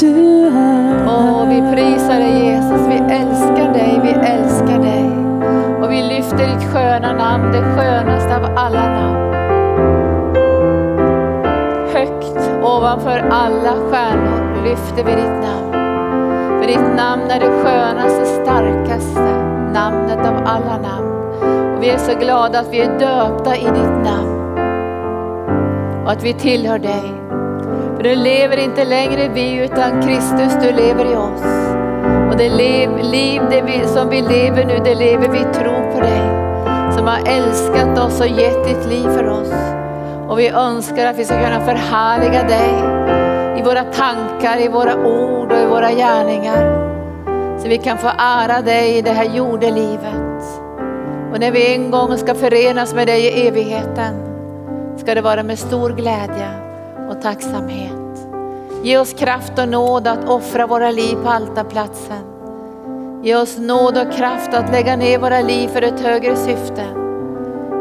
du är. Åh, vi prisar dig Jesus, vi älskar dig, vi älskar dig. Och vi lyfter ditt sköna namn, det skönaste av alla namn. Högt ovanför alla stjärnor lyfter vi ditt namn. För ditt namn är det skönaste, starkaste namnet av alla namn. Och vi är så glada att vi är döpta i ditt namn. Och att vi tillhör dig. För du lever inte längre vi utan Kristus, du lever i oss. Och det liv, liv det vi, som vi lever nu, det lever vi i tro på dig. Som har älskat oss och gett ditt liv för oss. Och vi önskar att vi ska kunna förhärliga dig i våra tankar, i våra ord och i våra gärningar. Så vi kan få ära dig i det här jordelivet. Och när vi en gång ska förenas med dig i evigheten ska det vara med stor glädje och tacksamhet. Ge oss kraft och nåd att offra våra liv på altarplatsen. Ge oss nåd och kraft att lägga ner våra liv för ett högre syfte.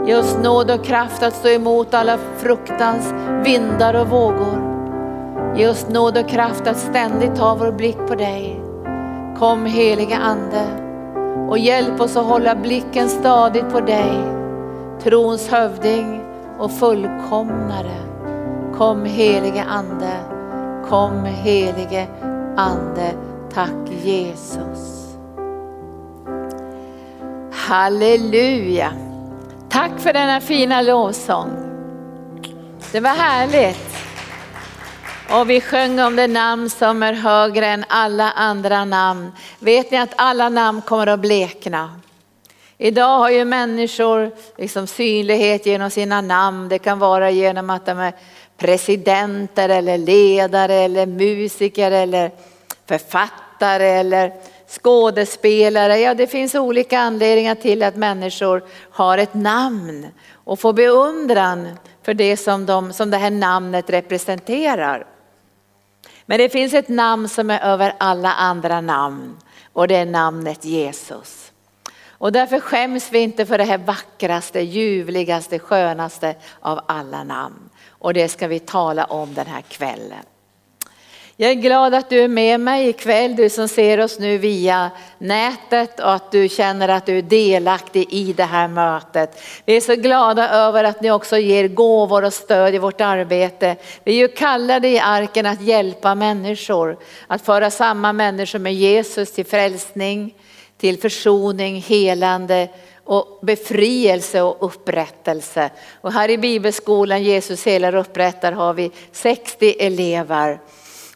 Ge oss nåd och kraft att stå emot alla fruktans vindar och vågor. Ge oss nåd och kraft att ständigt ha vår blick på dig. Kom heliga Ande och hjälp oss att hålla blicken stadigt på dig. Trons hövding och fullkomnare. Kom helige Ande, kom helige Ande. Tack Jesus. Halleluja. Tack för denna fina lovsång. Det var härligt. Och vi sjöng om det namn som är högre än alla andra namn. Vet ni att alla namn kommer att blekna? Idag har ju människor liksom synlighet genom sina namn. Det kan vara genom att de är presidenter eller ledare eller musiker eller författare eller skådespelare. Ja, det finns olika anledningar till att människor har ett namn och får beundran för det som, de, som det här namnet representerar. Men det finns ett namn som är över alla andra namn och det är namnet Jesus. Och därför skäms vi inte för det här vackraste, ljuvligaste, skönaste av alla namn. Och det ska vi tala om den här kvällen. Jag är glad att du är med mig ikväll, du som ser oss nu via nätet och att du känner att du är delaktig i det här mötet. Vi är så glada över att ni också ger gåvor och stöd i vårt arbete. Vi är ju kallade i arken att hjälpa människor, att föra samman människor med Jesus till frälsning, till försoning, helande och befrielse och upprättelse. Och här i bibelskolan Jesus helar och upprättar har vi 60 elever.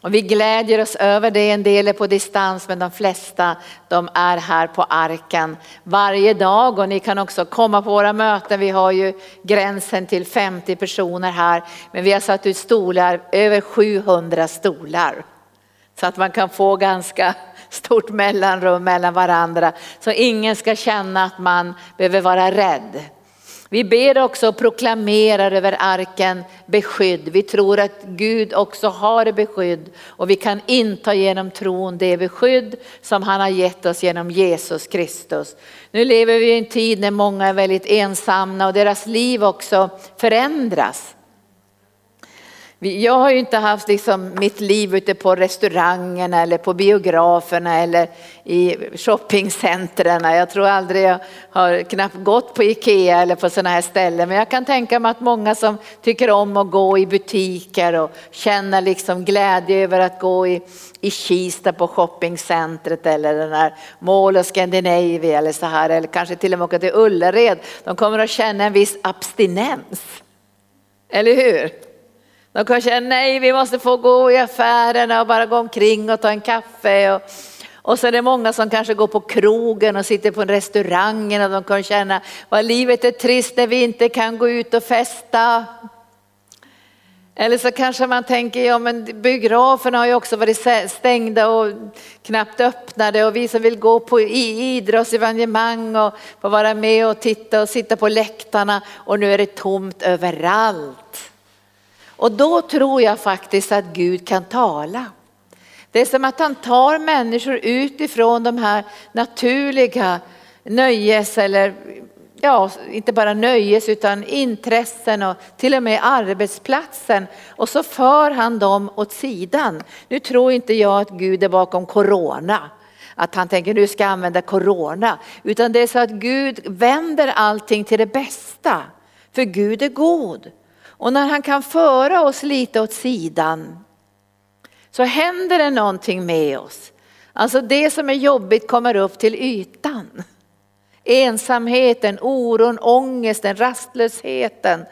Och vi glädjer oss över det, en del är på distans men de flesta de är här på arken varje dag och ni kan också komma på våra möten. Vi har ju gränsen till 50 personer här men vi har satt ut stolar, över 700 stolar. Så att man kan få ganska stort mellanrum mellan varandra så ingen ska känna att man behöver vara rädd. Vi ber också och proklamerar över arken beskydd. Vi tror att Gud också har beskydd och vi kan inta genom tron det beskydd som han har gett oss genom Jesus Kristus. Nu lever vi i en tid när många är väldigt ensamma och deras liv också förändras. Jag har ju inte haft liksom mitt liv ute på restaurangerna eller på biograferna eller i shoppingcentren. Jag tror aldrig jag har knappt gått på Ikea eller på sådana här ställen. Men jag kan tänka mig att många som tycker om att gå i butiker och känner liksom glädje över att gå i, i Kista på shoppingcentret eller den här Mall of Scandinavia eller så här. Eller kanske till och med åka till Ullared. De kommer att känna en viss abstinens. Eller hur? De kan känna nej vi måste få gå i affärerna och bara gå omkring och ta en kaffe. Och, och så är det många som kanske går på krogen och sitter på restaurangen och de kan känna vad livet är trist när vi inte kan gå ut och festa. Eller så kanske man tänker, ja men biograferna har ju också varit stängda och knappt öppnade och vi som vill gå på idrottsevenemang och få vara med och titta och sitta på läktarna och nu är det tomt överallt. Och då tror jag faktiskt att Gud kan tala. Det är som att han tar människor utifrån de här naturliga nöjes eller ja, inte bara nöjes utan intressen och till och med arbetsplatsen. Och så för han dem åt sidan. Nu tror inte jag att Gud är bakom corona. Att han tänker nu ska jag använda corona. Utan det är så att Gud vänder allting till det bästa. För Gud är god. Och när han kan föra oss lite åt sidan så händer det någonting med oss. Alltså det som är jobbigt kommer upp till ytan. Ensamheten, oron, ångesten, rastlösheten.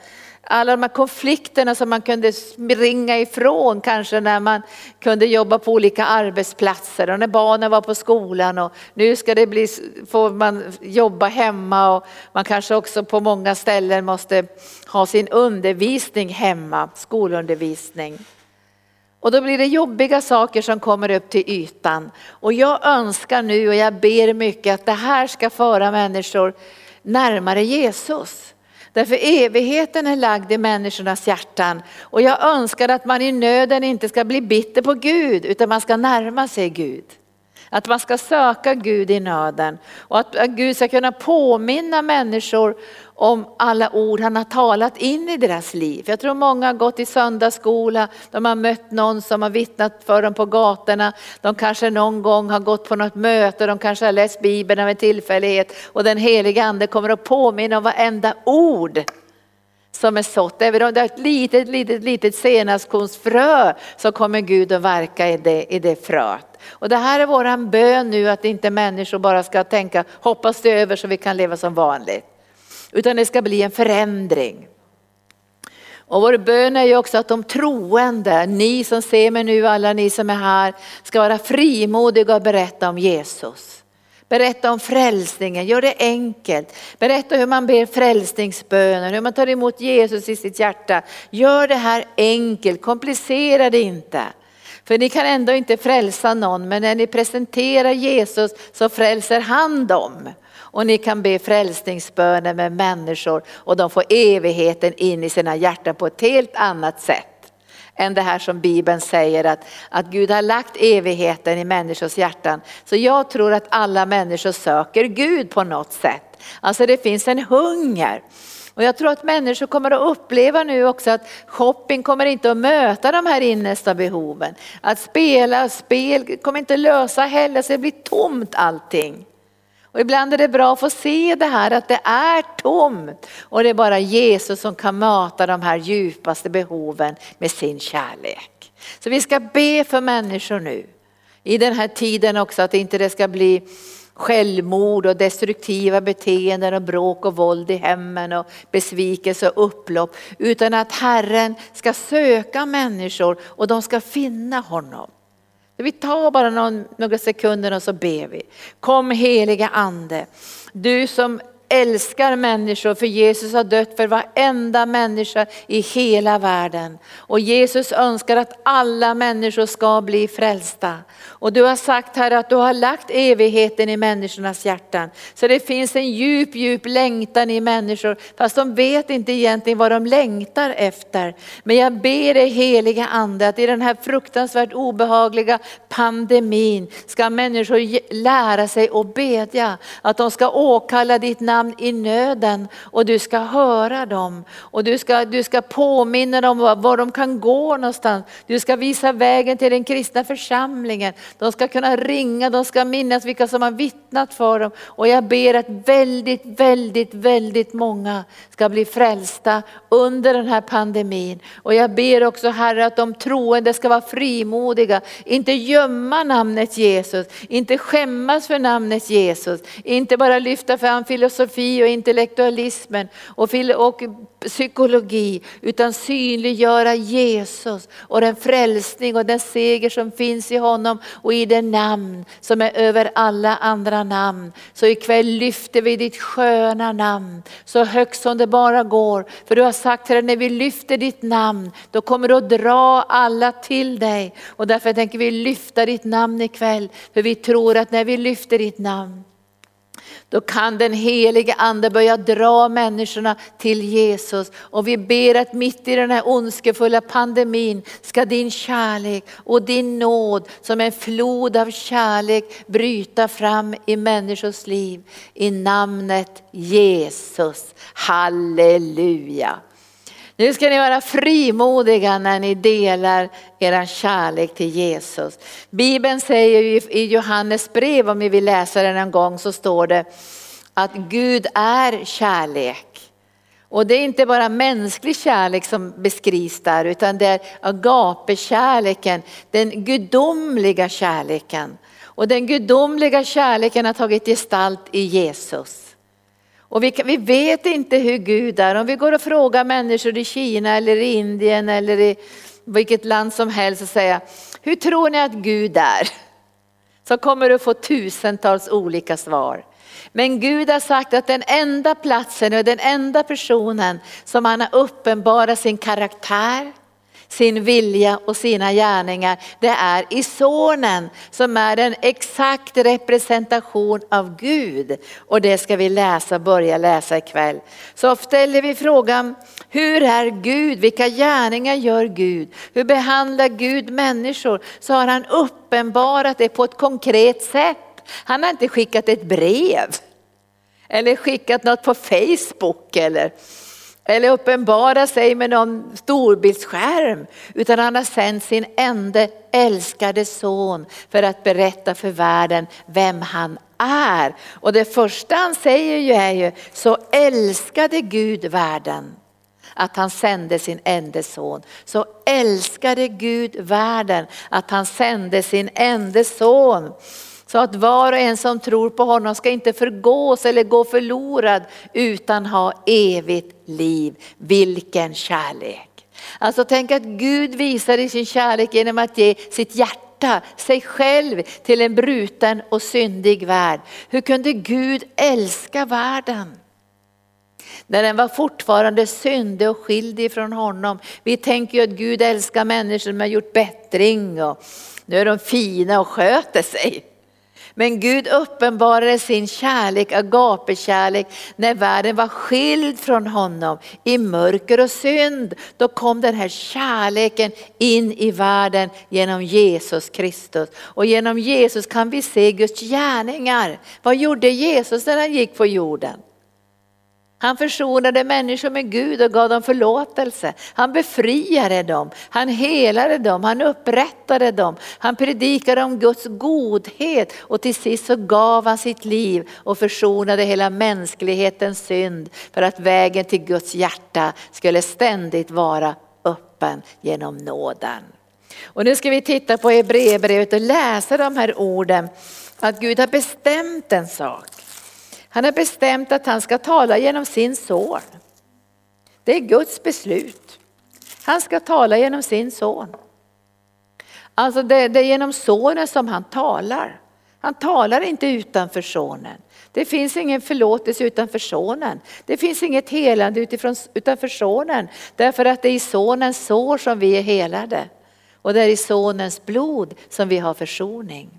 Alla de här konflikterna som man kunde springa ifrån kanske när man kunde jobba på olika arbetsplatser och när barnen var på skolan och nu ska det bli, får man jobba hemma och man kanske också på många ställen måste ha sin undervisning hemma, skolundervisning. Och då blir det jobbiga saker som kommer upp till ytan. Och jag önskar nu och jag ber mycket att det här ska föra människor närmare Jesus. Därför evigheten är lagd i människornas hjärtan. Och jag önskar att man i nöden inte ska bli bitter på Gud utan man ska närma sig Gud. Att man ska söka Gud i nöden och att Gud ska kunna påminna människor om alla ord han har talat in i deras liv. Jag tror många har gått i söndagsskola, de har mött någon som har vittnat för dem på gatorna, de kanske någon gång har gått på något möte, de kanske har läst Bibeln av en tillfällighet och den heliga ande kommer att påminna om varenda ord som är sått. Även om det är ett litet, litet, litet senapskornsfrö så kommer Gud att verka i det, i det fröet. Och det här är våran bön nu att inte människor bara ska tänka hoppas det över så vi kan leva som vanligt. Utan det ska bli en förändring. Och vår bön är ju också att de troende, ni som ser mig nu, alla ni som är här, ska vara frimodiga och berätta om Jesus. Berätta om frälsningen, gör det enkelt. Berätta hur man ber frälsningsböner, hur man tar emot Jesus i sitt hjärta. Gör det här enkelt, komplicera det inte. För ni kan ändå inte frälsa någon, men när ni presenterar Jesus så frälser han dem. Och ni kan be frälsningsböner med människor och de får evigheten in i sina hjärtan på ett helt annat sätt än det här som Bibeln säger att, att Gud har lagt evigheten i människors hjärtan. Så jag tror att alla människor söker Gud på något sätt. Alltså det finns en hunger. Och jag tror att människor kommer att uppleva nu också att shopping kommer inte att möta de här innersta behoven. Att spela spel kommer inte lösa heller så det blir tomt allting. Och ibland är det bra att få se det här att det är tomt och det är bara Jesus som kan möta de här djupaste behoven med sin kärlek. Så vi ska be för människor nu i den här tiden också att inte det ska bli självmord och destruktiva beteenden och bråk och våld i hemmen och besvikelse och upplopp. Utan att Herren ska söka människor och de ska finna honom. Vi tar bara någon, några sekunder och så ber vi. Kom heliga ande, du som älskar människor för Jesus har dött för varenda människa i hela världen. Och Jesus önskar att alla människor ska bli frälsta. Och du har sagt här att du har lagt evigheten i människornas hjärtan. Så det finns en djup, djup längtan i människor fast de vet inte egentligen vad de längtar efter. Men jag ber dig heliga ande att i den här fruktansvärt obehagliga pandemin ska människor lära sig att bedja. Att de ska åkalla ditt namn namn i nöden och du ska höra dem. Och du ska, du ska påminna dem var, var de kan gå någonstans. Du ska visa vägen till den kristna församlingen. De ska kunna ringa, de ska minnas vilka som har vittnat för dem. Och jag ber att väldigt, väldigt, väldigt många ska bli frälsta under den här pandemin. Och jag ber också Herre att de troende ska vara frimodiga, inte gömma namnet Jesus, inte skämmas för namnet Jesus, inte bara lyfta fram filosofi filosofi och intellektualismen och, och psykologi utan synliggöra Jesus och den frälsning och den seger som finns i honom och i det namn som är över alla andra namn. Så ikväll lyfter vi ditt sköna namn så högt som det bara går. För du har sagt att när vi lyfter ditt namn då kommer du att dra alla till dig. Och därför tänker vi lyfta ditt namn ikväll. För vi tror att när vi lyfter ditt namn då kan den helige ande börja dra människorna till Jesus. Och vi ber att mitt i den här ondskefulla pandemin ska din kärlek och din nåd som en flod av kärlek bryta fram i människors liv. I namnet Jesus. Halleluja. Nu ska ni vara frimodiga när ni delar er kärlek till Jesus. Bibeln säger i Johannes brev, om vi vill läsa den en gång, så står det att Gud är kärlek. Och det är inte bara mänsklig kärlek som beskrivs där utan det är agape-kärleken, den gudomliga kärleken. Och den gudomliga kärleken har tagit gestalt i Jesus. Och vi, vi, vet inte hur Gud är. Om vi går och frågar människor i Kina eller i Indien eller i vilket land som helst och säger, hur tror ni att Gud är? Så kommer du få tusentals olika svar. Men Gud har sagt att den enda platsen och den enda personen som han har uppenbarat sin karaktär, sin vilja och sina gärningar, det är i sonen som är en exakt representation av Gud. Och det ska vi läsa, börja läsa ikväll. Så ställer vi frågan, hur är Gud? Vilka gärningar gör Gud? Hur behandlar Gud människor? Så har han uppenbarat det på ett konkret sätt. Han har inte skickat ett brev eller skickat något på Facebook eller eller uppenbara sig med någon storbildsskärm, utan han har sänt sin enda älskade son för att berätta för världen vem han är. Och det första han säger ju är ju, så älskade Gud världen att han sände sin enda son. Så älskade Gud världen att han sände sin enda son. Så att var och en som tror på honom ska inte förgås eller gå förlorad utan ha evigt liv. Vilken kärlek! Alltså tänk att Gud visar i sin kärlek genom att ge sitt hjärta sig själv till en bruten och syndig värld. Hur kunde Gud älska världen? När den var fortfarande syndig och skild ifrån honom. Vi tänker ju att Gud älskar människor som har gjort bättring och nu är de fina och sköter sig. Men Gud uppenbarade sin kärlek, agape-kärlek, när världen var skild från honom i mörker och synd. Då kom den här kärleken in i världen genom Jesus Kristus. Och genom Jesus kan vi se Guds gärningar. Vad gjorde Jesus när han gick på jorden? Han försonade människor med Gud och gav dem förlåtelse. Han befriade dem, han helade dem, han upprättade dem. Han predikade om Guds godhet och till sist så gav han sitt liv och försonade hela mänsklighetens synd för att vägen till Guds hjärta skulle ständigt vara öppen genom nåden. Och nu ska vi titta på Hebreerbrevet och läsa de här orden att Gud har bestämt en sak. Han har bestämt att han ska tala genom sin son. Det är Guds beslut. Han ska tala genom sin son. Alltså det, det är genom sonen som han talar. Han talar inte utanför sonen. Det finns ingen förlåtelse utanför sonen. Det finns inget helande utifrån, utanför sonen. Därför att det är i sonens sår som vi är helade. Och det är i sonens blod som vi har försoning.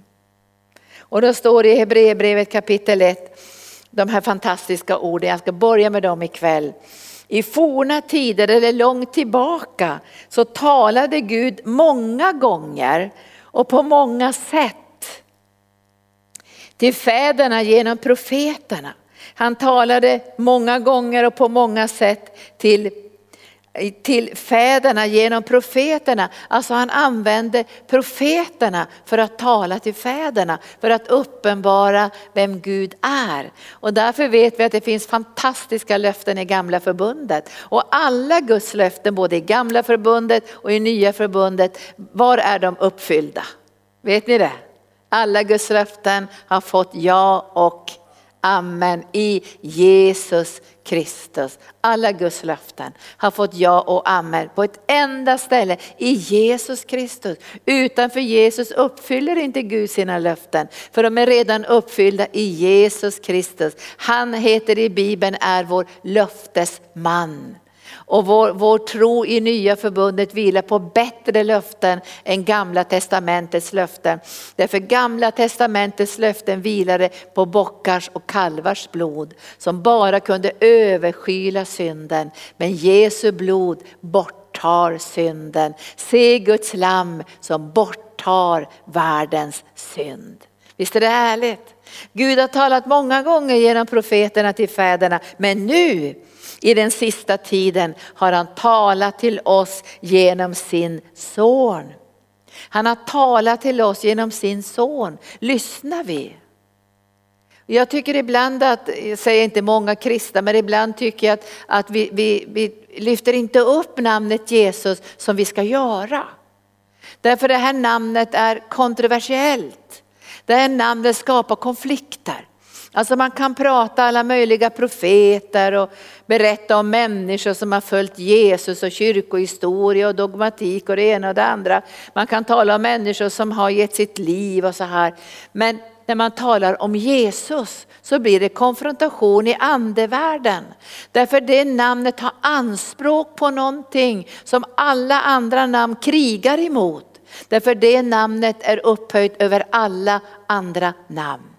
Och då står det i Hebreerbrevet kapitel 1 de här fantastiska orden. Jag ska börja med dem ikväll. I forna tider, eller långt tillbaka, så talade Gud många gånger och på många sätt till fäderna genom profeterna. Han talade många gånger och på många sätt till till fäderna genom profeterna. Alltså han använde profeterna för att tala till fäderna, för att uppenbara vem Gud är. Och därför vet vi att det finns fantastiska löften i gamla förbundet. Och alla Guds löften, både i gamla förbundet och i nya förbundet, var är de uppfyllda? Vet ni det? Alla Guds löften har fått ja och amen i Jesus Kristus. Alla Guds löften har fått ja och amen på ett enda ställe i Jesus Kristus. Utanför Jesus uppfyller inte Gud sina löften för de är redan uppfyllda i Jesus Kristus. Han heter i Bibeln är vår löftesman. Och vår, vår tro i nya förbundet vilar på bättre löften än gamla testamentets löften. Därför gamla testamentets löften vilade på bockars och kalvars blod som bara kunde överskyla synden. Men Jesu blod borttar synden. Se Guds lamm som borttar världens synd. Visst är det härligt? Gud har talat många gånger genom profeterna till fäderna, men nu i den sista tiden har han talat till oss genom sin son. Han har talat till oss genom sin son. Lyssnar vi? Jag tycker ibland att, jag säger inte många kristna, men ibland tycker jag att, att vi, vi, vi lyfter inte upp namnet Jesus som vi ska göra. Därför det här namnet är kontroversiellt. Det här namnet skapar konflikter. Alltså man kan prata alla möjliga profeter och berätta om människor som har följt Jesus och kyrkohistoria och dogmatik och det ena och det andra. Man kan tala om människor som har gett sitt liv och så här. Men när man talar om Jesus så blir det konfrontation i andevärlden. Därför det namnet har anspråk på någonting som alla andra namn krigar emot. Därför det namnet är upphöjt över alla andra namn.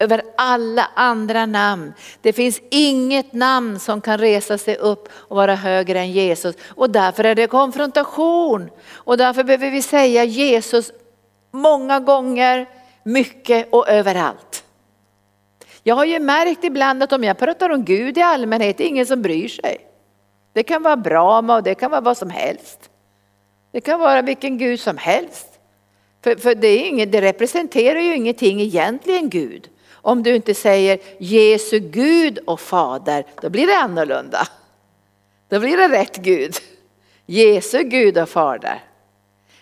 Över alla andra namn. Det finns inget namn som kan resa sig upp och vara högre än Jesus. Och därför är det konfrontation. Och därför behöver vi säga Jesus många gånger, mycket och överallt. Jag har ju märkt ibland att om jag pratar om Gud i allmänhet, det är ingen som bryr sig. Det kan vara Brahma och det kan vara vad som helst. Det kan vara vilken Gud som helst. För, för det, är inget, det representerar ju ingenting egentligen Gud. Om du inte säger Jesu Gud och Fader, då blir det annorlunda. Då blir det rätt Gud. Jesu Gud och Fader.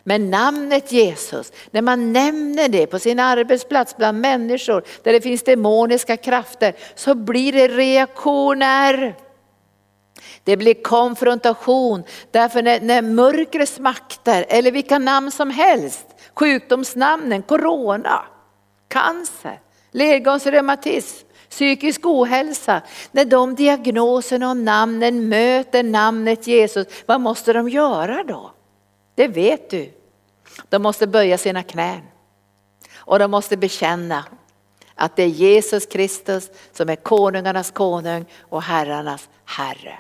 Men namnet Jesus, när man nämner det på sin arbetsplats bland människor där det finns demoniska krafter så blir det reaktioner. Det blir konfrontation därför när, när mörkrets makter eller vilka namn som helst, sjukdomsnamnen, corona, cancer, ledgångsreumatism, psykisk ohälsa. När de diagnoserna och namnen möter namnet Jesus, vad måste de göra då? Det vet du. De måste böja sina knän och de måste bekänna att det är Jesus Kristus som är konungarnas konung och herrarnas herre.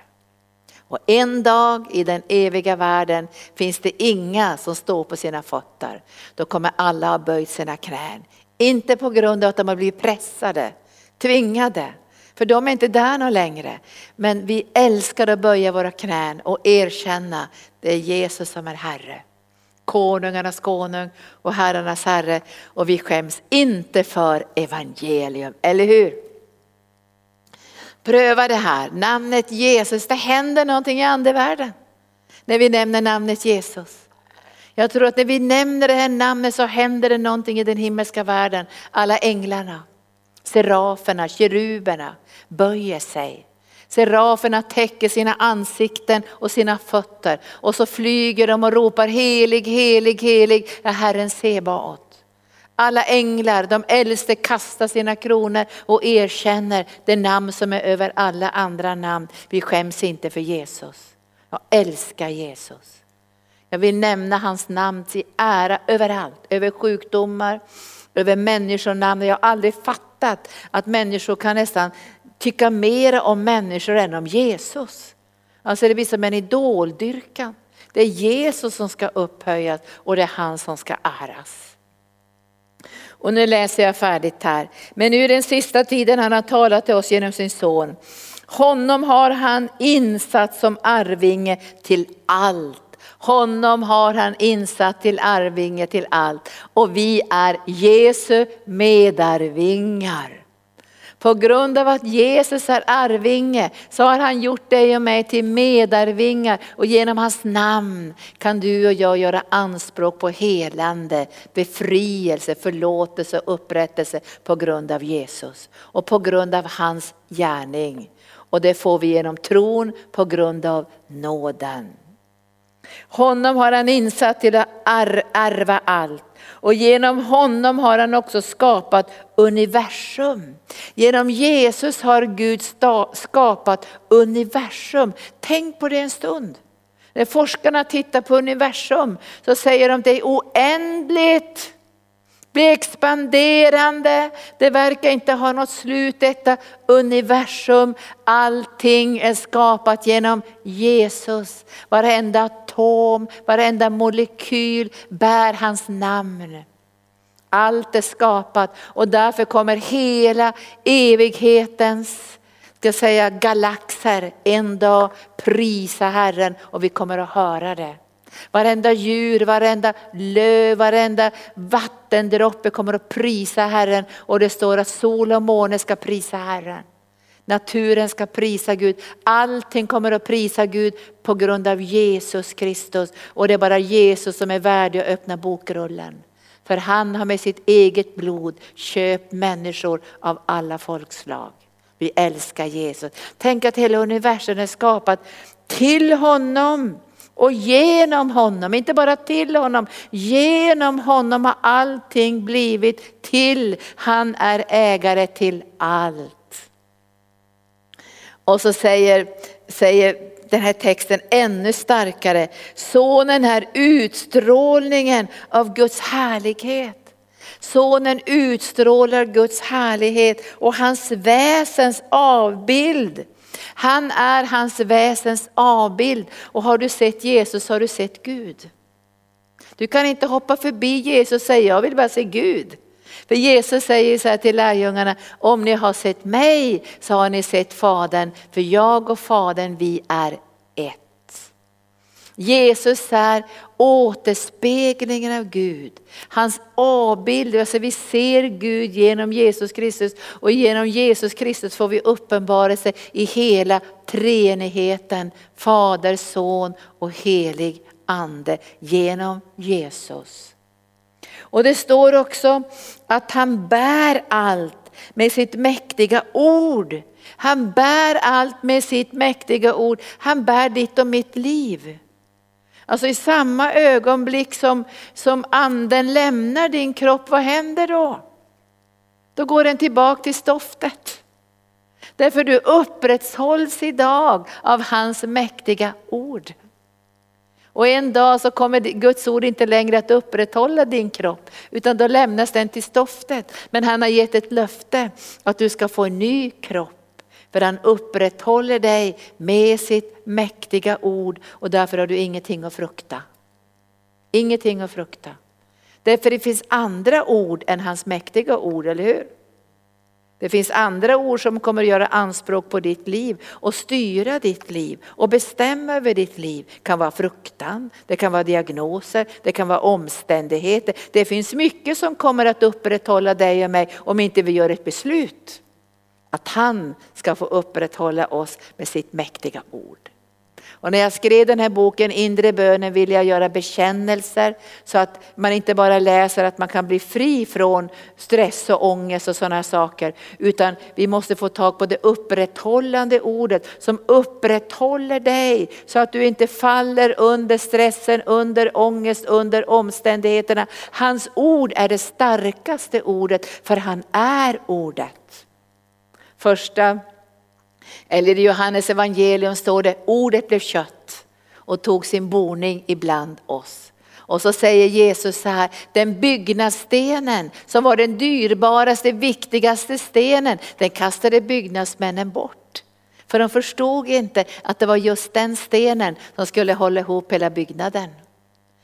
Och en dag i den eviga världen finns det inga som står på sina fötter. Då kommer alla ha böjt sina knän. Inte på grund av att de har blivit pressade, tvingade. För de är inte där någon längre. Men vi älskar att böja våra knän och erkänna det är Jesus som är Herre. Konungarnas konung och herrarnas herre. Och vi skäms inte för evangelium, eller hur? Pröva det här, namnet Jesus, det händer någonting i andevärlden. När vi nämner namnet Jesus. Jag tror att när vi nämner det här namnet så händer det någonting i den himmelska världen. Alla änglarna, seraferna, keruberna böjer sig. Seraferna täcker sina ansikten och sina fötter och så flyger de och ropar helig, helig, helig är Herren Sebaot. Alla änglar, de äldste kastar sina kronor och erkänner det namn som är över alla andra namn. Vi skäms inte för Jesus. Jag älskar Jesus. Jag vill nämna hans namn till ära överallt, över sjukdomar, över människonamn. Jag har aldrig fattat att människor kan nästan tycka mer om människor än om Jesus. Alltså det blir som en idoldyrkan. Det är Jesus som ska upphöjas och det är han som ska äras. Och nu läser jag färdigt här. Men nu den sista tiden han har talat till oss genom sin son. Honom har han insatt som arvinge till allt. Honom har han insatt till arvinge till allt. Och vi är Jesu medarvingar. På grund av att Jesus är arvinge så har han gjort dig och mig till medarvingar och genom hans namn kan du och jag göra anspråk på helande, befrielse, förlåtelse och upprättelse på grund av Jesus och på grund av hans gärning. Och det får vi genom tron på grund av nåden. Honom har han insatt till att ärva allt. Och genom honom har han också skapat universum. Genom Jesus har Gud skapat universum. Tänk på det en stund. När forskarna tittar på universum så säger de att det är oändligt blir expanderande. Det verkar inte ha något slut detta universum. Allting är skapat genom Jesus. Varenda atom, varenda molekyl bär hans namn. Allt är skapat och därför kommer hela evighetens ska säga galaxer en dag prisa Herren och vi kommer att höra det. Varenda djur, varenda löv, varenda vattendroppe kommer att prisa Herren och det står att sol och måne ska prisa Herren. Naturen ska prisa Gud. Allting kommer att prisa Gud på grund av Jesus Kristus. Och det är bara Jesus som är värdig att öppna bokrullen. För han har med sitt eget blod köpt människor av alla folkslag. Vi älskar Jesus. Tänk att hela universum är skapat till honom och genom honom, inte bara till honom, genom honom har allting blivit till. Han är ägare till allt. Och så säger, säger den här texten ännu starkare. Sonen är utstrålningen av Guds härlighet. Sonen utstrålar Guds härlighet och hans väsens avbild. Han är hans väsens avbild och har du sett Jesus har du sett Gud. Du kan inte hoppa förbi Jesus och säga jag vill bara se Gud. För Jesus säger så här till lärjungarna, om ni har sett mig så har ni sett Fadern, för jag och Fadern vi är. Jesus är återspeglingen av Gud. Hans avbild, alltså vi ser Gud genom Jesus Kristus och genom Jesus Kristus får vi uppenbarelse i hela treenigheten, Fader, Son och helig Ande genom Jesus. Och det står också att han bär allt med sitt mäktiga ord. Han bär allt med sitt mäktiga ord. Han bär ditt och mitt liv. Alltså i samma ögonblick som, som anden lämnar din kropp, vad händer då? Då går den tillbaka till stoftet. Därför du upprätthålls idag av hans mäktiga ord. Och en dag så kommer Guds ord inte längre att upprätthålla din kropp, utan då lämnas den till stoftet. Men han har gett ett löfte att du ska få en ny kropp. För han upprätthåller dig med sitt mäktiga ord och därför har du ingenting att frukta. Ingenting att frukta. Därför det finns andra ord än hans mäktiga ord, eller hur? Det finns andra ord som kommer att göra anspråk på ditt liv och styra ditt liv och bestämma över ditt liv. Det kan vara fruktan, det kan vara diagnoser, det kan vara omständigheter. Det finns mycket som kommer att upprätthålla dig och mig om inte vi gör ett beslut. Att han ska få upprätthålla oss med sitt mäktiga ord. Och när jag skrev den här boken Inre bönen ville jag göra bekännelser så att man inte bara läser att man kan bli fri från stress och ångest och sådana saker. Utan vi måste få tag på det upprätthållande ordet som upprätthåller dig så att du inte faller under stressen, under ångest, under omständigheterna. Hans ord är det starkaste ordet för han är ordet. Första, eller i Johannes evangelium står det, ordet blev kött och tog sin boning ibland oss. Och så säger Jesus så här, den byggnadsstenen som var den dyrbaraste, viktigaste stenen, den kastade byggnadsmännen bort. För de förstod inte att det var just den stenen som skulle hålla ihop hela byggnaden.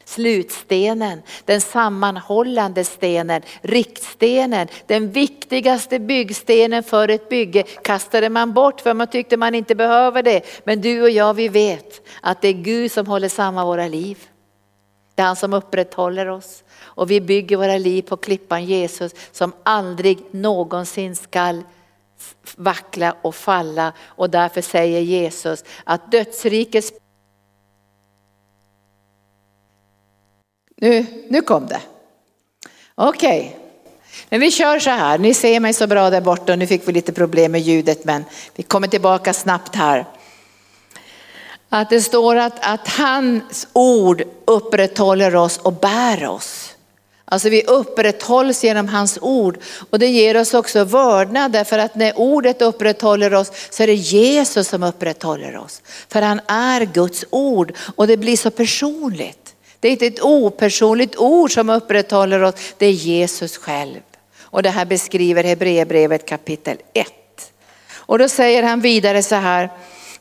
Slutstenen, den sammanhållande stenen, riktstenen, den viktigaste byggstenen för ett bygge kastade man bort för man tyckte man inte behöver det. Men du och jag vi vet att det är Gud som håller samman våra liv. Det är han som upprätthåller oss och vi bygger våra liv på klippan Jesus som aldrig någonsin skall vackla och falla och därför säger Jesus att dödsrikets Nu, nu kom det. Okej, okay. men vi kör så här. Ni ser mig så bra där borta och nu fick vi lite problem med ljudet men vi kommer tillbaka snabbt här. Att det står att, att hans ord upprätthåller oss och bär oss. Alltså vi upprätthålls genom hans ord och det ger oss också vördnad därför att när ordet upprätthåller oss så är det Jesus som upprätthåller oss. För han är Guds ord och det blir så personligt. Det är inte ett opersonligt ord som upprätthåller oss, det är Jesus själv. Och det här beskriver Hebreerbrevet kapitel 1. Och då säger han vidare så här,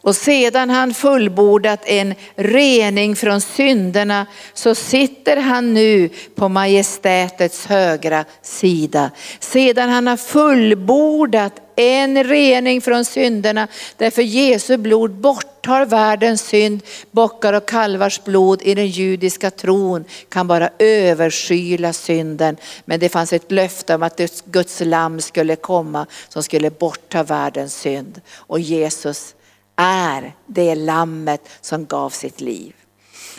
och sedan han fullbordat en rening från synderna så sitter han nu på majestätets högra sida. Sedan han har fullbordat en rening från synderna, därför Jesu blod borttar världens synd, bockar och kalvars blod i den judiska tron kan bara överskyla synden. Men det fanns ett löfte om att Guds lamm skulle komma som skulle bortta världens synd. Och Jesus är det lammet som gav sitt liv.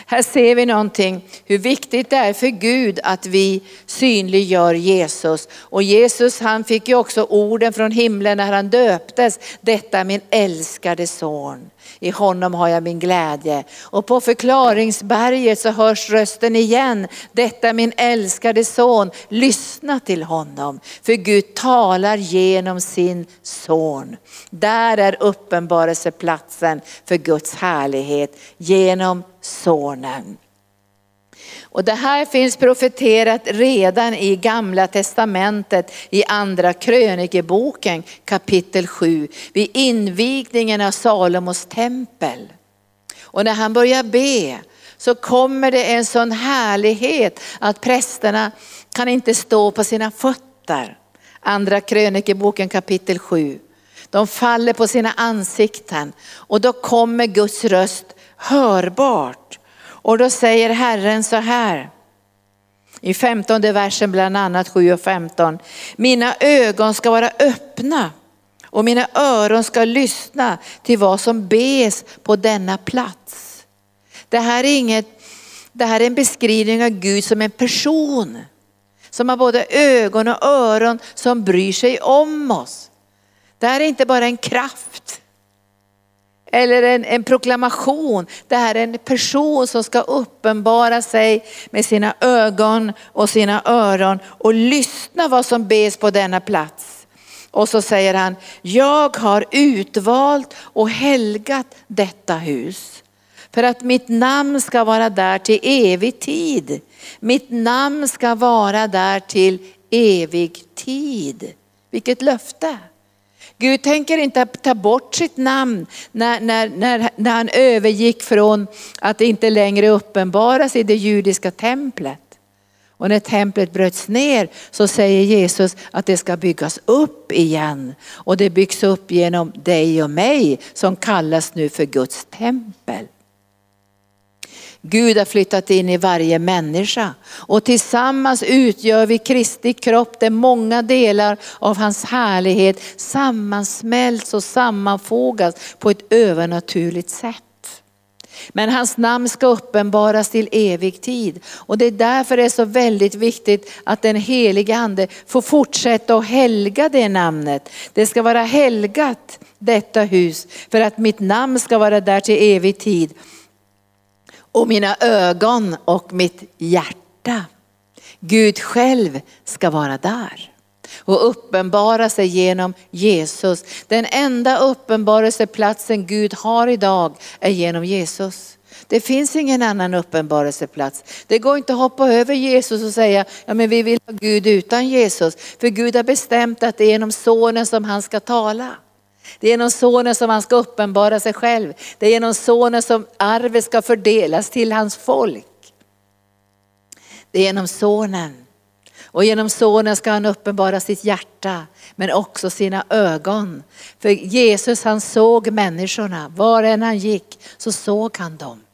Här ser vi någonting hur viktigt det är för Gud att vi synliggör Jesus. Och Jesus han fick ju också orden från himlen när han döptes. Detta min älskade son. I honom har jag min glädje. Och på förklaringsberget så hörs rösten igen. Detta min älskade son, lyssna till honom. För Gud talar genom sin son. Där är uppenbarelseplatsen för Guds härlighet genom sonen. Och det här finns profeterat redan i gamla testamentet i andra krönikeboken kapitel 7 vid invigningen av Salomos tempel. Och när han börjar be så kommer det en sån härlighet att prästerna kan inte stå på sina fötter. Andra krönikeboken kapitel 7. De faller på sina ansikten och då kommer Guds röst hörbart. Och då säger Herren så här. I femtonde versen bland annat 7 och 15. Mina ögon ska vara öppna och mina öron ska lyssna till vad som bes på denna plats. Det här är, inget, det här är en beskrivning av Gud som en person. Som har både ögon och öron som bryr sig om oss. Det här är inte bara en kraft eller en, en proklamation. Det här är en person som ska uppenbara sig med sina ögon och sina öron och lyssna vad som bes på denna plats. Och så säger han, jag har utvalt och helgat detta hus för att mitt namn ska vara där till evig tid. Mitt namn ska vara där till evig tid. Vilket löfte. Gud tänker inte ta bort sitt namn när, när, när, när han övergick från att inte längre uppenbaras i det judiska templet. Och när templet bröts ner så säger Jesus att det ska byggas upp igen. Och det byggs upp genom dig och mig som kallas nu för Guds tempel. Gud har flyttat in i varje människa och tillsammans utgör vi Kristi kropp där många delar av hans härlighet sammansmälts och sammanfogas på ett övernaturligt sätt. Men hans namn ska uppenbaras till evig tid. Och det är därför det är så väldigt viktigt att den helige ande får fortsätta att helga det namnet. Det ska vara helgat detta hus för att mitt namn ska vara där till evig tid och mina ögon och mitt hjärta. Gud själv ska vara där och uppenbara sig genom Jesus. Den enda uppenbarelseplatsen Gud har idag är genom Jesus. Det finns ingen annan uppenbarelseplats. Det går inte att hoppa över Jesus och säga, ja men vi vill ha Gud utan Jesus. För Gud har bestämt att det är genom sonen som han ska tala. Det är genom sonen som han ska uppenbara sig själv. Det är genom sonen som arvet ska fördelas till hans folk. Det är genom sonen. Och genom sonen ska han uppenbara sitt hjärta men också sina ögon. För Jesus han såg människorna, var än han gick så såg han dem.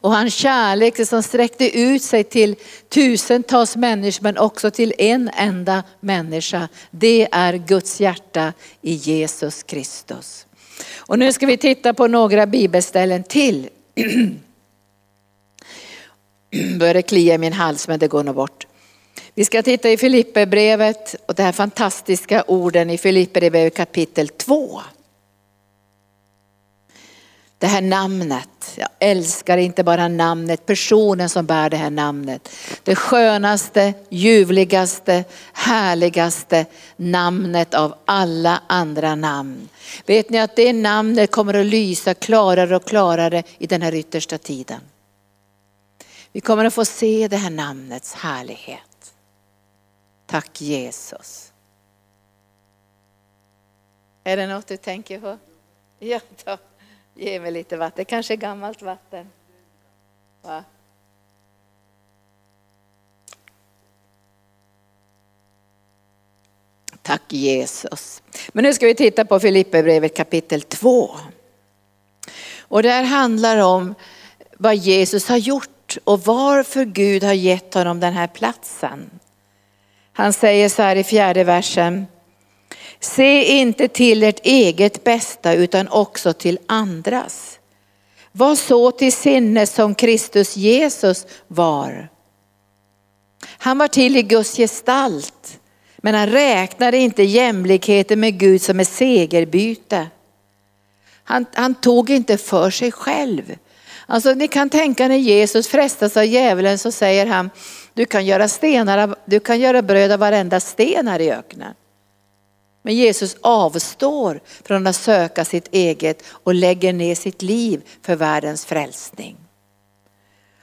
Och hans kärlek som sträckte ut sig till tusentals människor men också till en enda människa. Det är Guds hjärta i Jesus Kristus. Och nu ska vi titta på några bibelställen till. Börjar klia i min hals men det går nog bort. Vi ska titta i Filipperbrevet och de här fantastiska orden i Filipperbrevet kapitel 2 det här namnet. Jag älskar inte bara namnet, personen som bär det här namnet. Det skönaste, ljuvligaste, härligaste namnet av alla andra namn. Vet ni att det namnet kommer att lysa klarare och klarare i den här yttersta tiden. Vi kommer att få se det här namnets härlighet. Tack Jesus. Är det något du tänker på? Ja, tack. Ge mig lite vatten, kanske gammalt vatten. Va? Tack Jesus. Men nu ska vi titta på Filipperbrevet kapitel 2. Och det här handlar om vad Jesus har gjort och varför Gud har gett honom den här platsen. Han säger så här i fjärde versen. Se inte till ert eget bästa utan också till andras. Var så till sinne som Kristus Jesus var. Han var till i Guds gestalt, men han räknade inte jämlikheten med Gud som ett segerbyte. Han, han tog inte för sig själv. Alltså ni kan tänka när Jesus frestas av djävulen så säger han, du kan göra, stenar, du kan göra bröd av varenda sten här i öknen. Men Jesus avstår från att söka sitt eget och lägger ner sitt liv för världens frälsning.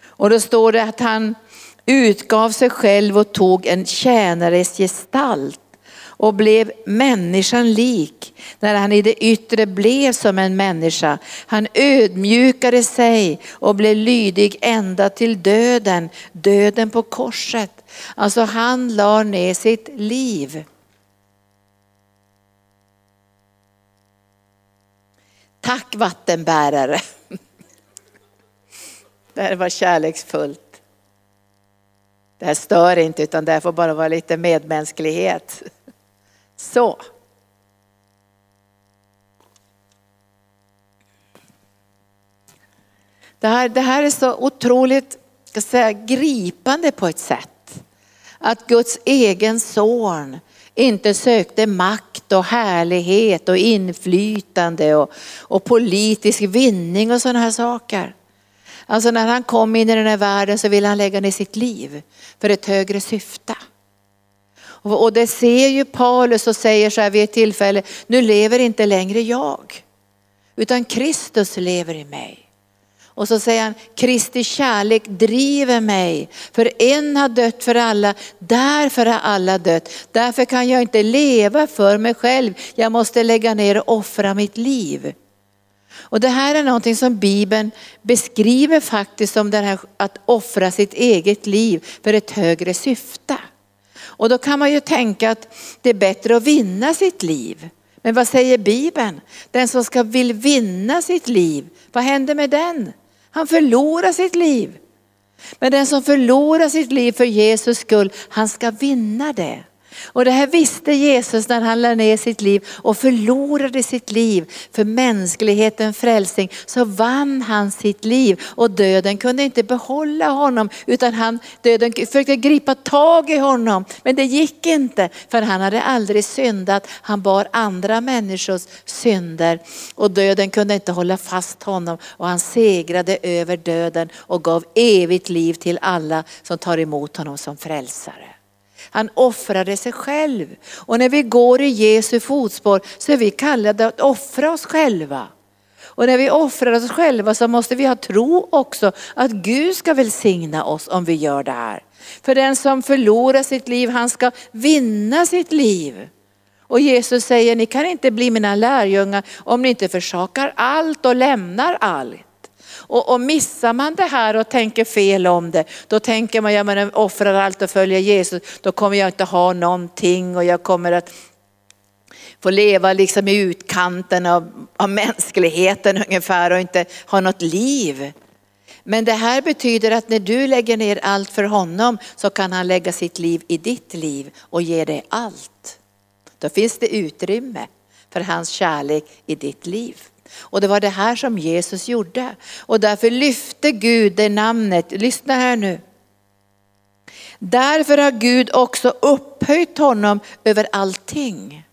Och då står det att han utgav sig själv och tog en tjänares gestalt och blev människan lik när han i det yttre blev som en människa. Han ödmjukade sig och blev lydig ända till döden, döden på korset. Alltså han la ner sitt liv. Tack vattenbärare. Det här var kärleksfullt. Det här stör inte utan det får bara vara lite medmänsklighet. Så. Det här, det här är så otroligt ska säga, gripande på ett sätt. Att Guds egen son inte sökte makt och härlighet och inflytande och, och politisk vinning och sådana här saker. Alltså när han kom in i den här världen så ville han lägga ner sitt liv för ett högre syfte. Och det ser ju Paulus och säger så här vid ett tillfälle, nu lever inte längre jag, utan Kristus lever i mig. Och så säger han, Kristi kärlek driver mig. För en har dött för alla, därför har alla dött. Därför kan jag inte leva för mig själv. Jag måste lägga ner och offra mitt liv. Och det här är någonting som Bibeln beskriver faktiskt som det här att offra sitt eget liv för ett högre syfte. Och då kan man ju tänka att det är bättre att vinna sitt liv. Men vad säger Bibeln? Den som ska vill vinna sitt liv, vad händer med den? Han förlorar sitt liv. Men den som förlorar sitt liv för Jesus skull, han ska vinna det. Och det här visste Jesus när han lade ner sitt liv och förlorade sitt liv för mänskligheten frälsning. Så vann han sitt liv och döden kunde inte behålla honom utan han, döden försökte gripa tag i honom. Men det gick inte för han hade aldrig syndat. Han bar andra människors synder och döden kunde inte hålla fast honom och han segrade över döden och gav evigt liv till alla som tar emot honom som frälsare. Han offrade sig själv. Och när vi går i Jesu fotspår så är vi kallade att offra oss själva. Och när vi offrar oss själva så måste vi ha tro också att Gud ska välsigna oss om vi gör det här. För den som förlorar sitt liv, han ska vinna sitt liv. Och Jesus säger, ni kan inte bli mina lärjungar om ni inte försakar allt och lämnar allt. Och, och missar man det här och tänker fel om det, då tänker man, ja men offrar allt och följer Jesus, då kommer jag inte ha någonting och jag kommer att få leva liksom i utkanten av, av mänskligheten ungefär och inte ha något liv. Men det här betyder att när du lägger ner allt för honom så kan han lägga sitt liv i ditt liv och ge dig allt. Då finns det utrymme för hans kärlek i ditt liv. Och det var det här som Jesus gjorde. Och därför lyfte Gud det namnet, lyssna här nu. Därför har Gud också upphöjt honom över allting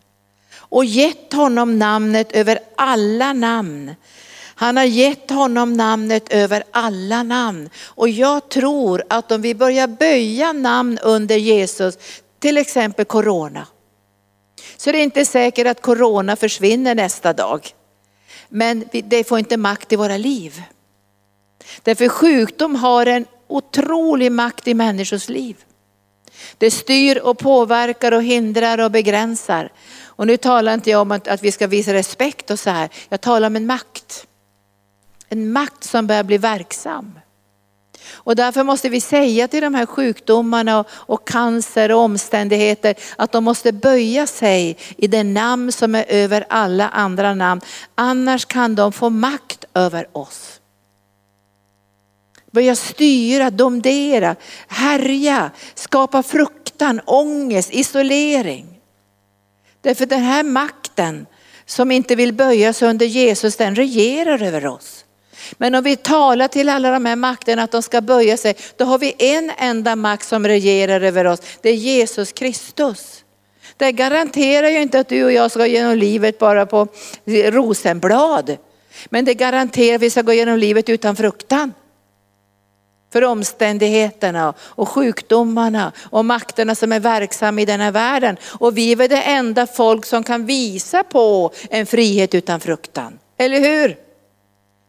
och gett honom namnet över alla namn. Han har gett honom namnet över alla namn. Och jag tror att om vi börjar böja namn under Jesus, till exempel corona, så är det inte säkert att corona försvinner nästa dag. Men det får inte makt i våra liv. Därför sjukdom har en otrolig makt i människors liv. Det styr och påverkar och hindrar och begränsar. Och nu talar inte jag om att, att vi ska visa respekt och så här. Jag talar om en makt. En makt som börjar bli verksam. Och därför måste vi säga till de här sjukdomarna och, och cancer och omständigheter att de måste böja sig i det namn som är över alla andra namn. Annars kan de få makt över oss. Börja styra, domdera, härja, skapa fruktan, ångest, isolering. Därför den här makten som inte vill böja sig under Jesus, den regerar över oss. Men om vi talar till alla de här makterna att de ska böja sig, då har vi en enda makt som regerar över oss. Det är Jesus Kristus. Det garanterar ju inte att du och jag ska gå genom livet bara på rosenblad. Men det garanterar att vi ska gå genom livet utan fruktan för omständigheterna och sjukdomarna och makterna som är verksamma i den här världen. Och vi är väl det enda folk som kan visa på en frihet utan fruktan. Eller hur?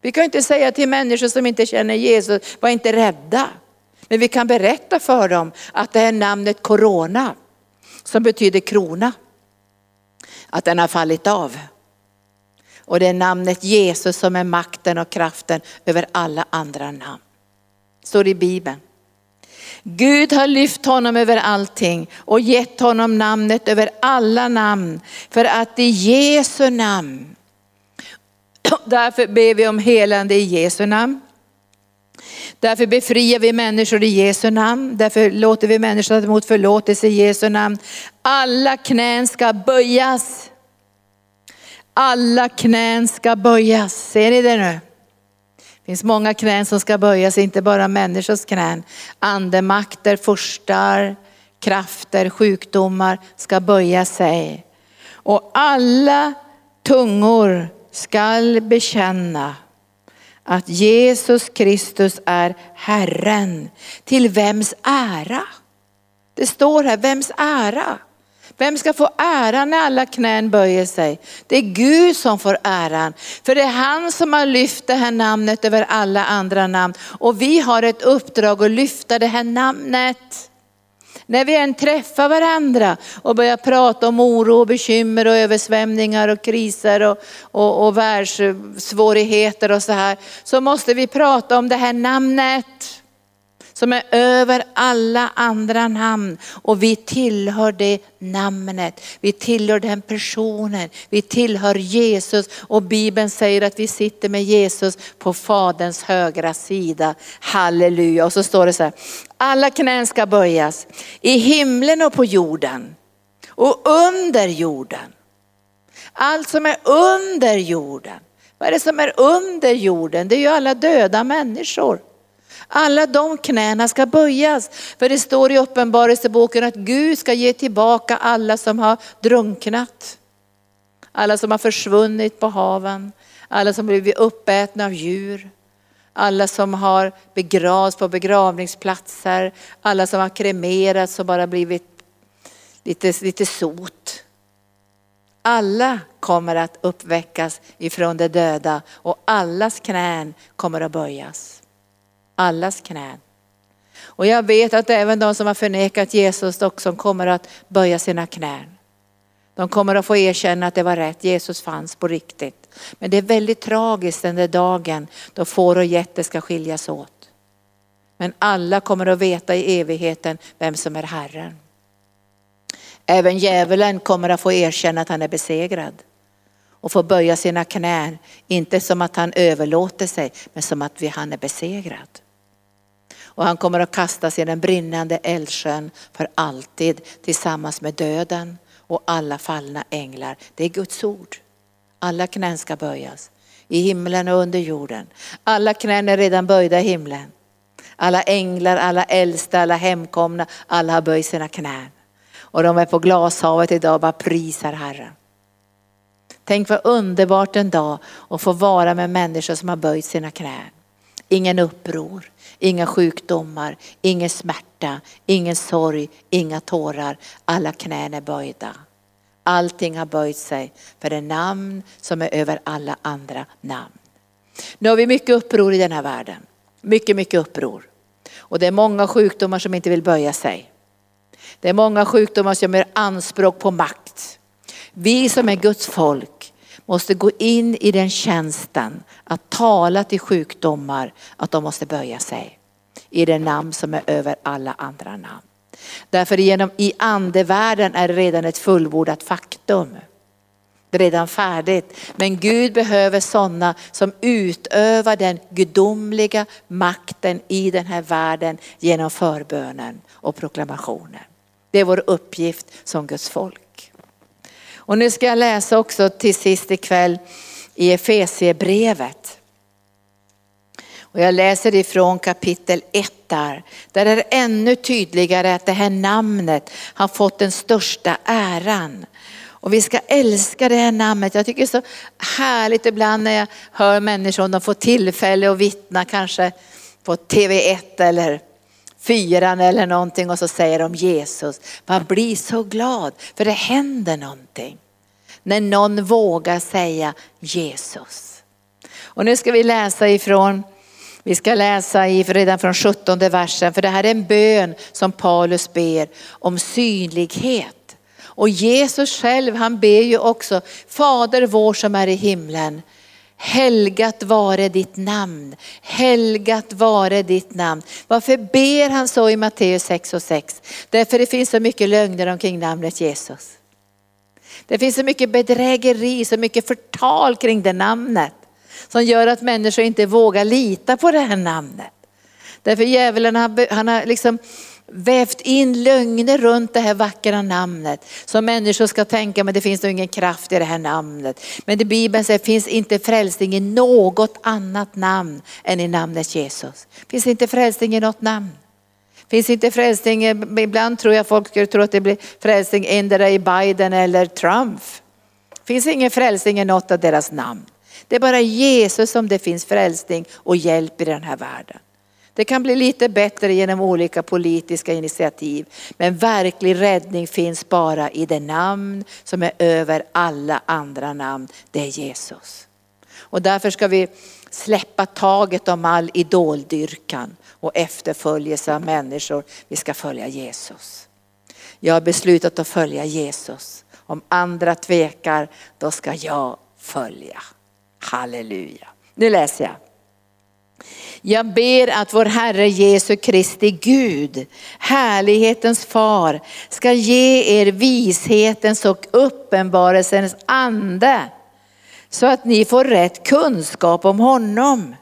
Vi kan inte säga till människor som inte känner Jesus, var inte rädda. Men vi kan berätta för dem att det är namnet corona, som betyder krona, att den har fallit av. Och det är namnet Jesus som är makten och kraften över alla andra namn. Står i Bibeln. Gud har lyft honom över allting och gett honom namnet över alla namn. För att i Jesu namn, därför ber vi om helande i Jesu namn. Därför befriar vi människor i Jesu namn. Därför låter vi människor ta emot förlåtelse i Jesu namn. Alla knän ska böjas. Alla knän ska böjas. Ser ni det nu? Det finns många knän som ska böjas, inte bara människors knän. Andemakter, furstar, krafter, sjukdomar ska böja sig. Och alla tungor skall bekänna att Jesus Kristus är Herren. Till vems ära? Det står här, vems ära? Vem ska få äran när alla knän böjer sig? Det är Gud som får äran. För det är han som har lyft det här namnet över alla andra namn. Och vi har ett uppdrag att lyfta det här namnet. När vi än träffar varandra och börjar prata om oro och bekymmer och översvämningar och kriser och, och, och världssvårigheter och så här. Så måste vi prata om det här namnet som är över alla andra namn. Och vi tillhör det namnet, vi tillhör den personen, vi tillhör Jesus. Och Bibeln säger att vi sitter med Jesus på Faderns högra sida. Halleluja. Och så står det så här, alla knän ska böjas i himlen och på jorden och under jorden. Allt som är under jorden. Vad är det som är under jorden? Det är ju alla döda människor. Alla de knäna ska böjas. För det står i uppenbarelseboken att Gud ska ge tillbaka alla som har drunknat. Alla som har försvunnit på haven. Alla som blivit uppätna av djur. Alla som har begravts på begravningsplatser. Alla som har kremerats och bara blivit lite, lite sot. Alla kommer att uppväckas ifrån de döda och allas knän kommer att böjas allas knän. Och jag vet att även de som har förnekat Jesus också kommer att böja sina knän. De kommer att få erkänna att det var rätt, Jesus fanns på riktigt. Men det är väldigt tragiskt den där dagen då får och jätte ska skiljas åt. Men alla kommer att veta i evigheten vem som är Herren. Även djävulen kommer att få erkänna att han är besegrad och få böja sina knän, inte som att han överlåter sig, men som att han är besegrad. Och han kommer att kastas i den brinnande eldsjön för alltid tillsammans med döden och alla fallna änglar. Det är Guds ord. Alla knän ska böjas i himlen och under jorden. Alla knän är redan böjda i himlen. Alla änglar, alla äldsta, alla hemkomna, alla har böjt sina knän. Och de är på glashavet idag och bara prisar Herren. Tänk vad underbart en dag att få vara med människor som har böjt sina knän. Ingen uppror, inga sjukdomar, ingen smärta, ingen sorg, inga tårar. Alla knän är böjda. Allting har böjt sig för det namn som är över alla andra namn. Nu har vi mycket uppror i den här världen. Mycket, mycket uppror. Och det är många sjukdomar som inte vill böja sig. Det är många sjukdomar som gör anspråk på makt. Vi som är Guds folk måste gå in i den tjänsten att tala till sjukdomar att de måste böja sig. I det namn som är över alla andra namn. Därför genom i andevärlden är det redan ett fullbordat faktum. Det är redan färdigt. Men Gud behöver sådana som utövar den gudomliga makten i den här världen genom förbönen och proklamationen. Det är vår uppgift som Guds folk. Och nu ska jag läsa också till sist ikväll i Efesiebrevet. Och jag läser ifrån kapitel 1 där. Där är det ännu tydligare att det här namnet har fått den största äran. Och vi ska älska det här namnet. Jag tycker det är så härligt ibland när jag hör människor om de får tillfälle att vittna kanske på TV1 eller fyran eller någonting och så säger de Jesus. Man blir så glad för det händer någonting. När någon vågar säga Jesus. Och nu ska vi läsa ifrån, vi ska läsa redan från 17 versen för det här är en bön som Paulus ber om synlighet. Och Jesus själv han ber ju också, Fader vår som är i himlen, Helgat vare ditt namn, helgat vare ditt namn. Varför ber han så i Matteus 6 och 6? Därför det finns så mycket lögner omkring namnet Jesus. Det finns så mycket bedrägeri, så mycket förtal kring det namnet. Som gör att människor inte vågar lita på det här namnet. Därför djävulen han har liksom vävt in lögner runt det här vackra namnet. Så människor ska tänka, men det finns nog ingen kraft i det här namnet. Men det Bibeln säger, finns inte frälsning i något annat namn än i namnet Jesus. Finns inte frälsning i något namn. Finns inte frälsning, ibland tror jag folk skulle tro att det blir frälsning endera i Biden eller Trump. Finns ingen frälsning i något av deras namn. Det är bara Jesus som det finns frälsning och hjälp i den här världen. Det kan bli lite bättre genom olika politiska initiativ. Men verklig räddning finns bara i det namn som är över alla andra namn. Det är Jesus. Och därför ska vi släppa taget om all idoldyrkan och efterföljelse av människor. Vi ska följa Jesus. Jag har beslutat att följa Jesus. Om andra tvekar, då ska jag följa. Halleluja. Nu läser jag. Jag ber att vår Herre Jesu Kristi Gud, härlighetens far, ska ge er vishetens och uppenbarelsens ande så att ni får rätt kunskap om honom.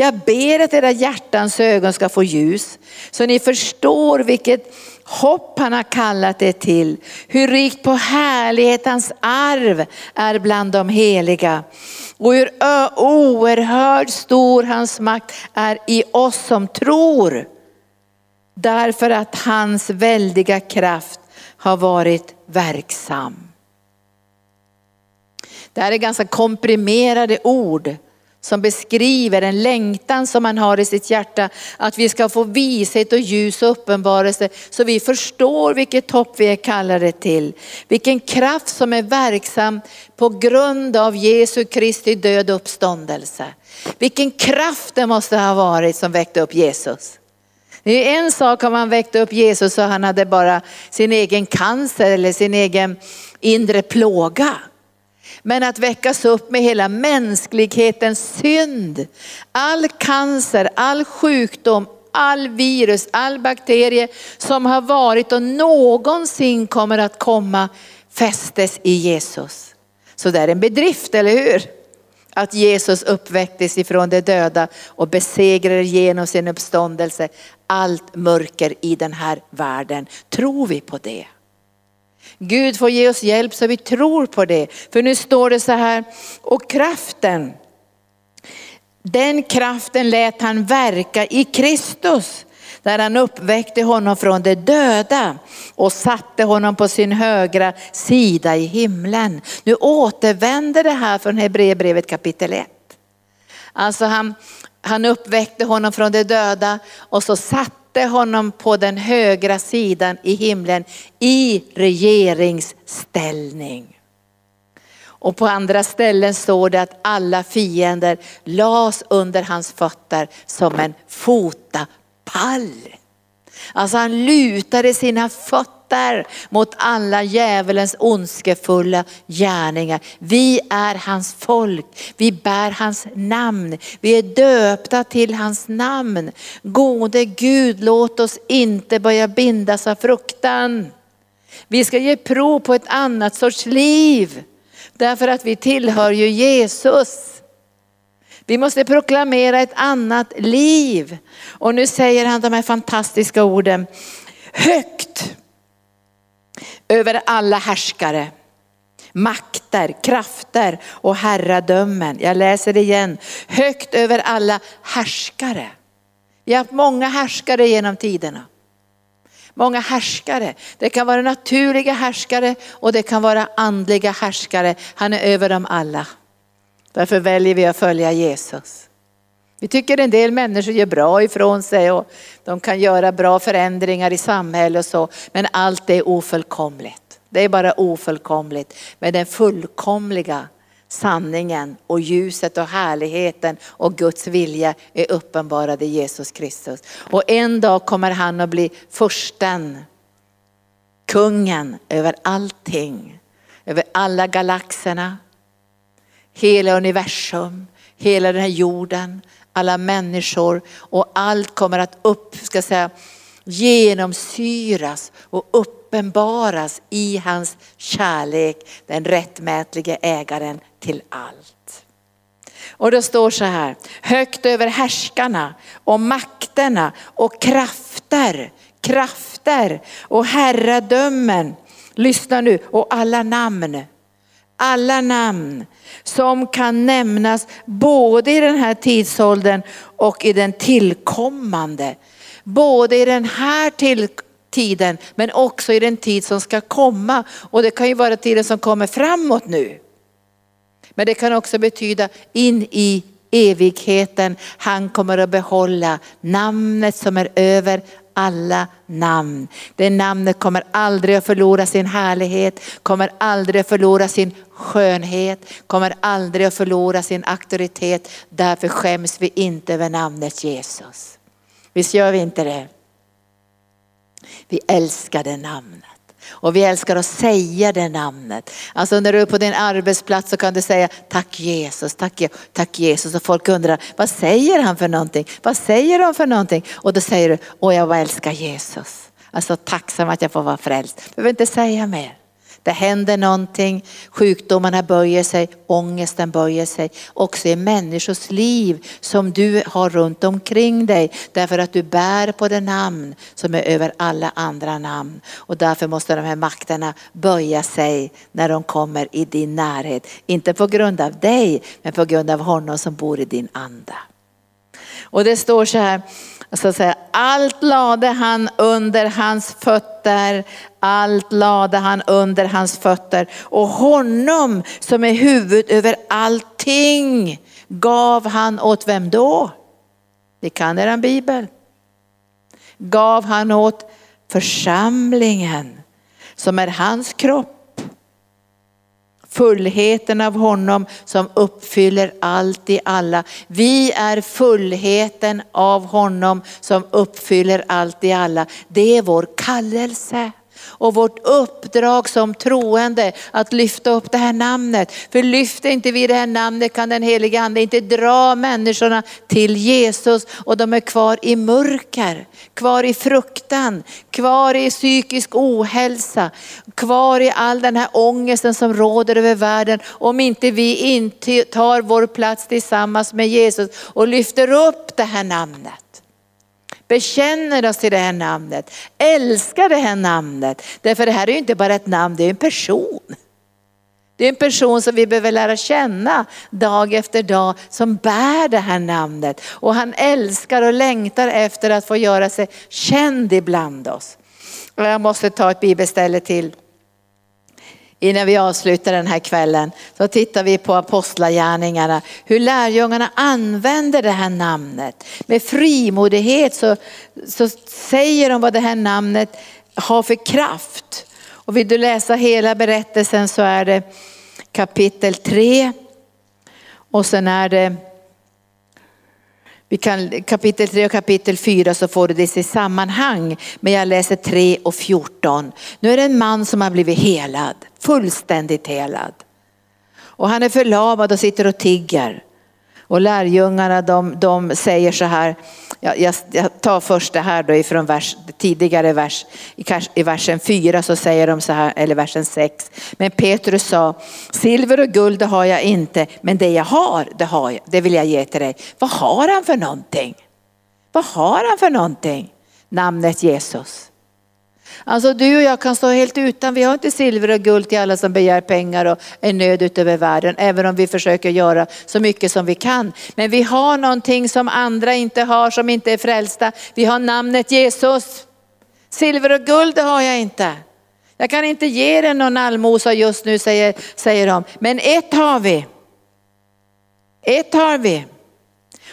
Jag ber att era hjärtans ögon ska få ljus så ni förstår vilket hopp han har kallat er till. Hur rikt på härlighet hans arv är bland de heliga. Och hur oerhört stor hans makt är i oss som tror. Därför att hans väldiga kraft har varit verksam. Det här är ganska komprimerade ord som beskriver en längtan som man har i sitt hjärta. Att vi ska få vishet och ljus och uppenbarelse så vi förstår vilket hopp vi är kallade till. Vilken kraft som är verksam på grund av Jesu Kristi död och uppståndelse. Vilken kraft det måste ha varit som väckte upp Jesus. Det är en sak om man väckte upp Jesus och han hade bara sin egen cancer eller sin egen inre plåga. Men att väckas upp med hela mänsklighetens synd. All cancer, all sjukdom, all virus, all bakterie som har varit och någonsin kommer att komma fästes i Jesus. Så det är en bedrift, eller hur? Att Jesus uppväcktes ifrån de döda och besegrade genom sin uppståndelse allt mörker i den här världen. Tror vi på det? Gud får ge oss hjälp så vi tror på det. För nu står det så här, och kraften, den kraften lät han verka i Kristus där han uppväckte honom från de döda och satte honom på sin högra sida i himlen. Nu återvänder det här från Hebreerbrevet kapitel 1. Alltså han, han uppväckte honom från de döda och så satte satte honom på den högra sidan i himlen i regeringsställning. Och på andra ställen står det att alla fiender las under hans fötter som en fotapall. Alltså han lutade sina fötter mot alla djävulens ondskefulla gärningar. Vi är hans folk, vi bär hans namn, vi är döpta till hans namn. Gode Gud, låt oss inte börja bindas av fruktan. Vi ska ge prov på ett annat sorts liv. Därför att vi tillhör ju Jesus. Vi måste proklamera ett annat liv. Och nu säger han de här fantastiska orden. Högt över alla härskare, makter, krafter och herradömen. Jag läser det igen. Högt över alla härskare. Vi har haft många härskare genom tiderna. Många härskare. Det kan vara naturliga härskare och det kan vara andliga härskare. Han är över dem alla. Därför väljer vi att följa Jesus. Vi tycker en del människor gör bra ifrån sig och de kan göra bra förändringar i samhället och så. Men allt är ofullkomligt. Det är bara ofullkomligt. Men den fullkomliga sanningen och ljuset och härligheten och Guds vilja är uppenbarad i Jesus Kristus. Och en dag kommer han att bli försten, kungen över allting, över alla galaxerna, hela universum, hela den här jorden, alla människor och allt kommer att upp, ska säga, genomsyras och uppenbaras i hans kärlek, den rättmätige ägaren till allt. Och det står så här, högt över härskarna och makterna och krafter, krafter och herradömen. Lyssna nu, och alla namn. Alla namn som kan nämnas både i den här tidsåldern och i den tillkommande. Både i den här tiden men också i den tid som ska komma. Och det kan ju vara tiden som kommer framåt nu. Men det kan också betyda in i evigheten. Han kommer att behålla namnet som är över alla namn. Det namnet kommer aldrig att förlora sin härlighet, kommer aldrig att förlora sin skönhet, kommer aldrig att förlora sin auktoritet. Därför skäms vi inte över namnet Jesus. Visst gör vi inte det? Vi älskar det namnet. Och vi älskar att säga det namnet. Alltså när du är på din arbetsplats så kan du säga tack Jesus, tack, tack Jesus. Och folk undrar, vad säger han för någonting? Vad säger de för någonting? Och då säger du, åh jag älskar Jesus. Alltså tacksam att jag får vara frälst. Du behöver inte säga mer. Det händer någonting, sjukdomarna böjer sig, ångesten böjer sig. Också i människors liv som du har runt omkring dig. Därför att du bär på det namn som är över alla andra namn. Och därför måste de här makterna böja sig när de kommer i din närhet. Inte på grund av dig, men på grund av honom som bor i din anda. Och det står så här, så att säga, allt lade han under hans fötter, allt lade han under hans fötter och honom som är huvud över allting gav han åt vem då? Ni kan er bibel. Gav han åt församlingen som är hans kropp fullheten av honom som uppfyller allt i alla. Vi är fullheten av honom som uppfyller allt i alla. Det är vår kallelse och vårt uppdrag som troende att lyfta upp det här namnet. För lyfter inte vi det här namnet kan den heliga ande inte dra människorna till Jesus och de är kvar i mörker, kvar i fruktan, kvar i psykisk ohälsa, kvar i all den här ångesten som råder över världen. Om inte vi inte tar vår plats tillsammans med Jesus och lyfter upp det här namnet bekänner oss till det här namnet, älskar det här namnet. Därför det här är ju inte bara ett namn, det är en person. Det är en person som vi behöver lära känna dag efter dag som bär det här namnet. Och han älskar och längtar efter att få göra sig känd ibland oss. Jag måste ta ett bibelställe till. Innan vi avslutar den här kvällen så tittar vi på apostlagärningarna, hur lärjungarna använder det här namnet. Med frimodighet så, så säger de vad det här namnet har för kraft. Och vill du läsa hela berättelsen så är det kapitel 3 och sen är det vi kan, kapitel 3 och kapitel 4 så får du det i sitt sammanhang. Men jag läser 3 och 14. Nu är det en man som har blivit helad, fullständigt helad. Och han är förlamad och sitter och tigger. Och lärjungarna de, de säger så här, jag, jag, jag, tar först det här då ifrån vers, tidigare vers, i, i versen 4 så säger de så här, eller versen 6. Men Petrus sa, silver och guld det har jag inte, men det jag har, det har jag, det vill jag ge till dig. Vad har han för någonting? Vad har han för någonting? Namnet Jesus. Alltså du och jag kan stå helt utan, vi har inte silver och guld till alla som begär pengar och är nöd utöver världen, även om vi försöker göra så mycket som vi kan. Men vi har någonting som andra inte har, som inte är frälsta. Vi har namnet Jesus. Silver och guld har jag inte. Jag kan inte ge dig någon allmosa just nu säger, säger de. Men ett har vi. Ett har vi.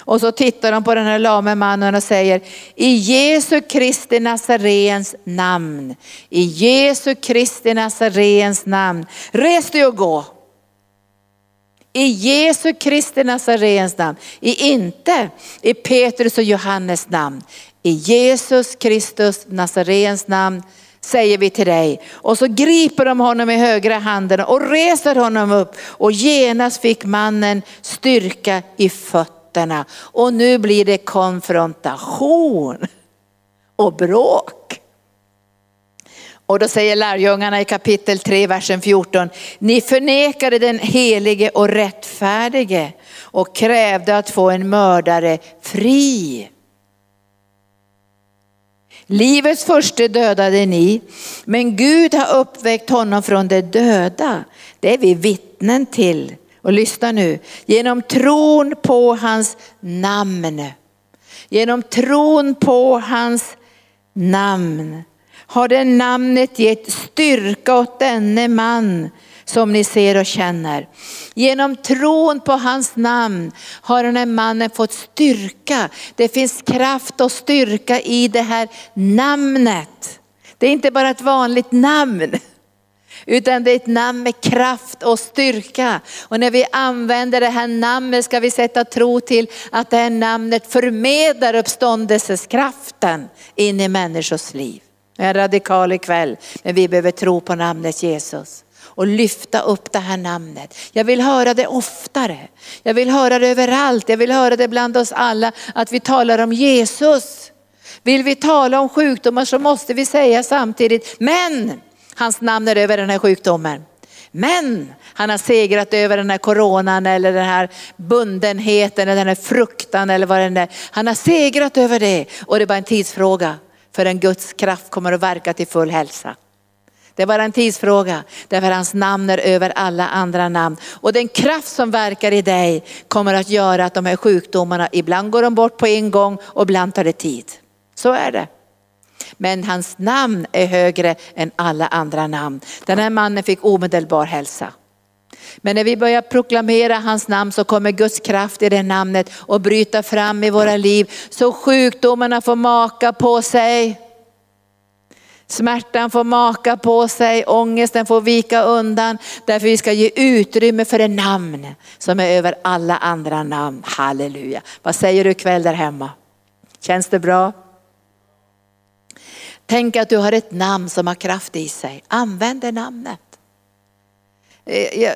Och så tittar de på den här lame mannen och säger, i Jesu Kristi Nazarens namn, i Jesu Kristi Nazarens namn, res dig och gå. I Jesu Kristi Nazarens namn, i inte i Petrus och Johannes namn, i Jesus Kristus Nazarens namn säger vi till dig. Och så griper de honom i högra handen och reser honom upp och genast fick mannen styrka i fötterna fötterna och nu blir det konfrontation och bråk. Och då säger lärjungarna i kapitel 3, versen 14, ni förnekade den helige och rättfärdige och krävde att få en mördare fri. Livets första dödade ni, men Gud har uppväckt honom från de döda. Det är vi vittnen till. Och lyssna nu, genom tron på hans namn, genom tron på hans namn har det namnet gett styrka åt denne man som ni ser och känner. Genom tron på hans namn har den här mannen fått styrka. Det finns kraft och styrka i det här namnet. Det är inte bara ett vanligt namn. Utan det är ett namn med kraft och styrka. Och när vi använder det här namnet ska vi sätta tro till att det här namnet förmedlar uppståndelseskraften in i människors liv. Jag är radikal ikväll, men vi behöver tro på namnet Jesus och lyfta upp det här namnet. Jag vill höra det oftare. Jag vill höra det överallt. Jag vill höra det bland oss alla att vi talar om Jesus. Vill vi tala om sjukdomar så måste vi säga samtidigt, men Hans namn är över den här sjukdomen. Men han har segrat över den här coronan eller den här bundenheten eller den här fruktan eller vad det är. Han har segrat över det och det är bara en tidsfråga för en Guds kraft kommer att verka till full hälsa. Det är bara en tidsfråga därför hans namn är över alla andra namn. Och den kraft som verkar i dig kommer att göra att de här sjukdomarna, ibland går de bort på en gång och ibland tar det tid. Så är det. Men hans namn är högre än alla andra namn. Den här mannen fick omedelbar hälsa. Men när vi börjar proklamera hans namn så kommer Guds kraft i det namnet och bryta fram i våra liv. Så sjukdomarna får maka på sig. Smärtan får maka på sig, ångesten får vika undan. Därför vi ska ge utrymme för det namn som är över alla andra namn. Halleluja. Vad säger du ikväll där hemma? Känns det bra? Tänk att du har ett namn som har kraft i sig. Använd det namnet. Eh,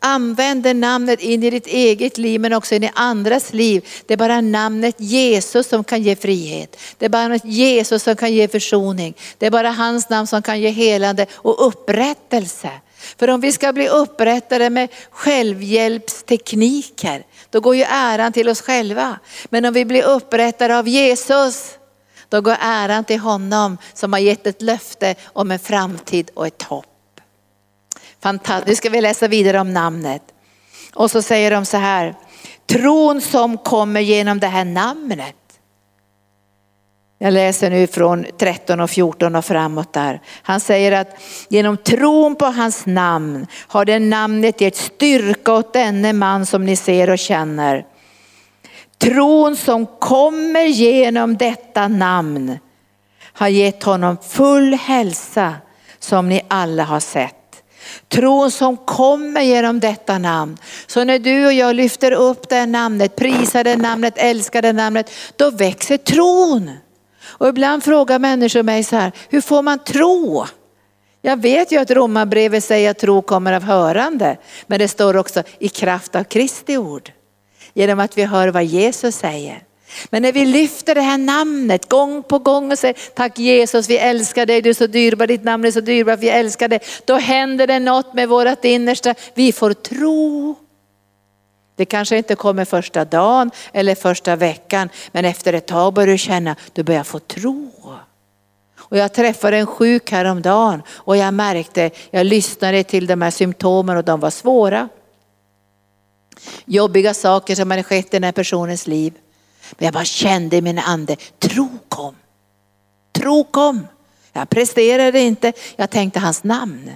använd det namnet in i ditt eget liv men också in i andras liv. Det är bara namnet Jesus som kan ge frihet. Det är bara Jesus som kan ge försoning. Det är bara hans namn som kan ge helande och upprättelse. För om vi ska bli upprättade med självhjälpstekniker, då går ju äran till oss själva. Men om vi blir upprättade av Jesus, då går äran till honom som har gett ett löfte om en framtid och ett hopp. Fantastiskt. Nu ska vi läsa vidare om namnet. Och så säger de så här, tron som kommer genom det här namnet. Jag läser nu från 13 och 14 och framåt där. Han säger att genom tron på hans namn har det namnet gett styrka åt denne man som ni ser och känner. Tron som kommer genom detta namn har gett honom full hälsa som ni alla har sett. Tron som kommer genom detta namn. Så när du och jag lyfter upp det namnet, prisar det namnet, älskar det namnet, då växer tron. Och ibland frågar människor mig så här, hur får man tro? Jag vet ju att romarbrevet säger att tro kommer av hörande, men det står också i kraft av Kristi ord. Genom att vi hör vad Jesus säger. Men när vi lyfter det här namnet gång på gång och säger tack Jesus, vi älskar dig, du är så dyrbar, ditt namn är så dyrbart, vi älskar dig. Då händer det något med vårt innersta, vi får tro. Det kanske inte kommer första dagen eller första veckan, men efter ett tag börjar du känna, du börjar få tro. Och jag träffade en sjuk häromdagen och jag märkte, jag lyssnade till de här symptomen och de var svåra. Jobbiga saker som hade skett i den här personens liv. Men jag bara kände i min ande, tro kom. Tro kom. Jag presterade inte, jag tänkte hans namn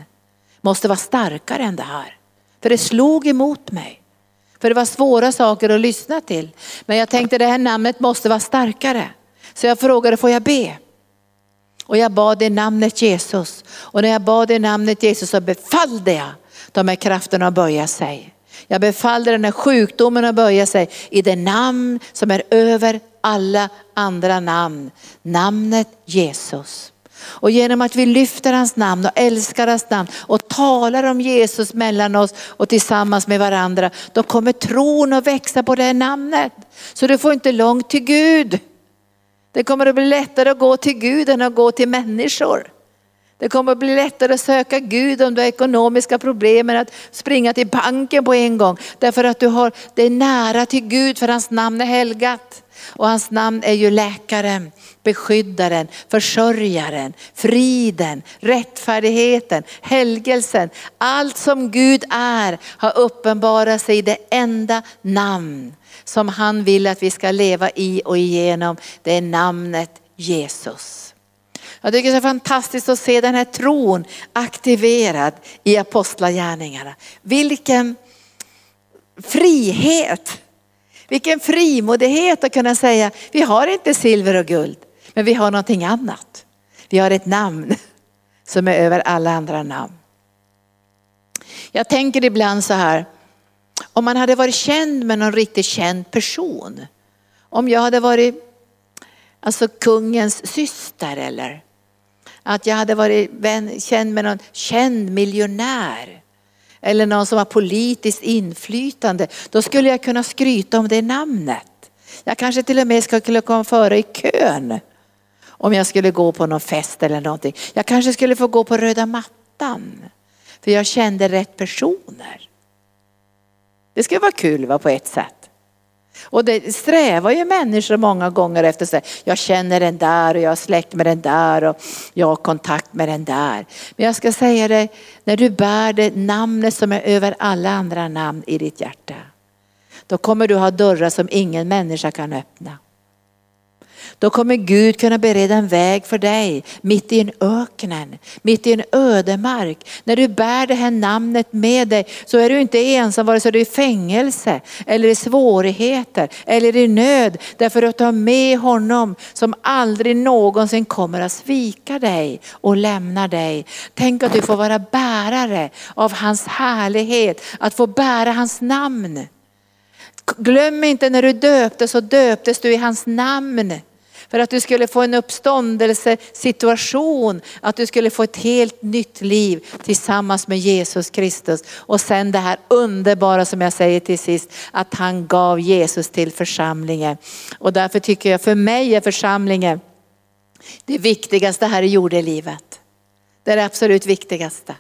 måste vara starkare än det här. För det slog emot mig. För det var svåra saker att lyssna till. Men jag tänkte det här namnet måste vara starkare. Så jag frågade, får jag be? Och jag bad i namnet Jesus. Och när jag bad i namnet Jesus så befallde jag de här krafterna att böja sig. Jag befallde den här sjukdomen att böja sig i det namn som är över alla andra namn. Namnet Jesus. Och genom att vi lyfter hans namn och älskar hans namn och talar om Jesus mellan oss och tillsammans med varandra, då kommer tron att växa på det här namnet. Så du får inte långt till Gud. Det kommer att bli lättare att gå till Gud än att gå till människor. Det kommer att bli lättare att söka Gud om du har ekonomiska problem än att springa till banken på en gång. Därför att du har det nära till Gud för hans namn är helgat. Och hans namn är ju läkaren, beskyddaren, försörjaren, friden, rättfärdigheten, helgelsen. Allt som Gud är har uppenbarat sig i det enda namn som han vill att vi ska leva i och igenom. Det är namnet Jesus. Jag tycker det är fantastiskt att se den här tron aktiverad i apostlagärningarna. Vilken frihet, vilken frimodighet att kunna säga, vi har inte silver och guld, men vi har någonting annat. Vi har ett namn som är över alla andra namn. Jag tänker ibland så här, om man hade varit känd med någon riktigt känd person, om jag hade varit alltså kungens syster eller att jag hade varit vän, känd med någon känd miljonär eller någon som har politiskt inflytande, då skulle jag kunna skryta om det namnet. Jag kanske till och med skulle komma före i kön om jag skulle gå på någon fest eller någonting. Jag kanske skulle få gå på röda mattan för jag kände rätt personer. Det skulle vara kul va, på ett sätt. Och det strävar ju människor många gånger efter sig. Jag känner den där och jag har släkt med den där och jag har kontakt med den där. Men jag ska säga dig, när du bär det namnet som är över alla andra namn i ditt hjärta. Då kommer du ha dörrar som ingen människa kan öppna. Då kommer Gud kunna bereda en väg för dig mitt i en öknen, mitt i en ödemark. När du bär det här namnet med dig så är du inte ensam vare sig du är i fängelse eller i svårigheter eller i nöd. Därför att du har med honom som aldrig någonsin kommer att svika dig och lämna dig. Tänk att du får vara bärare av hans härlighet, att få bära hans namn. Glöm inte när du döptes så döptes du i hans namn. För att du skulle få en uppståndelsesituation, att du skulle få ett helt nytt liv tillsammans med Jesus Kristus. Och sen det här underbara som jag säger till sist, att han gav Jesus till församlingen. Och därför tycker jag, för mig är församlingen det viktigaste här i jordelivet. Det är det absolut viktigaste.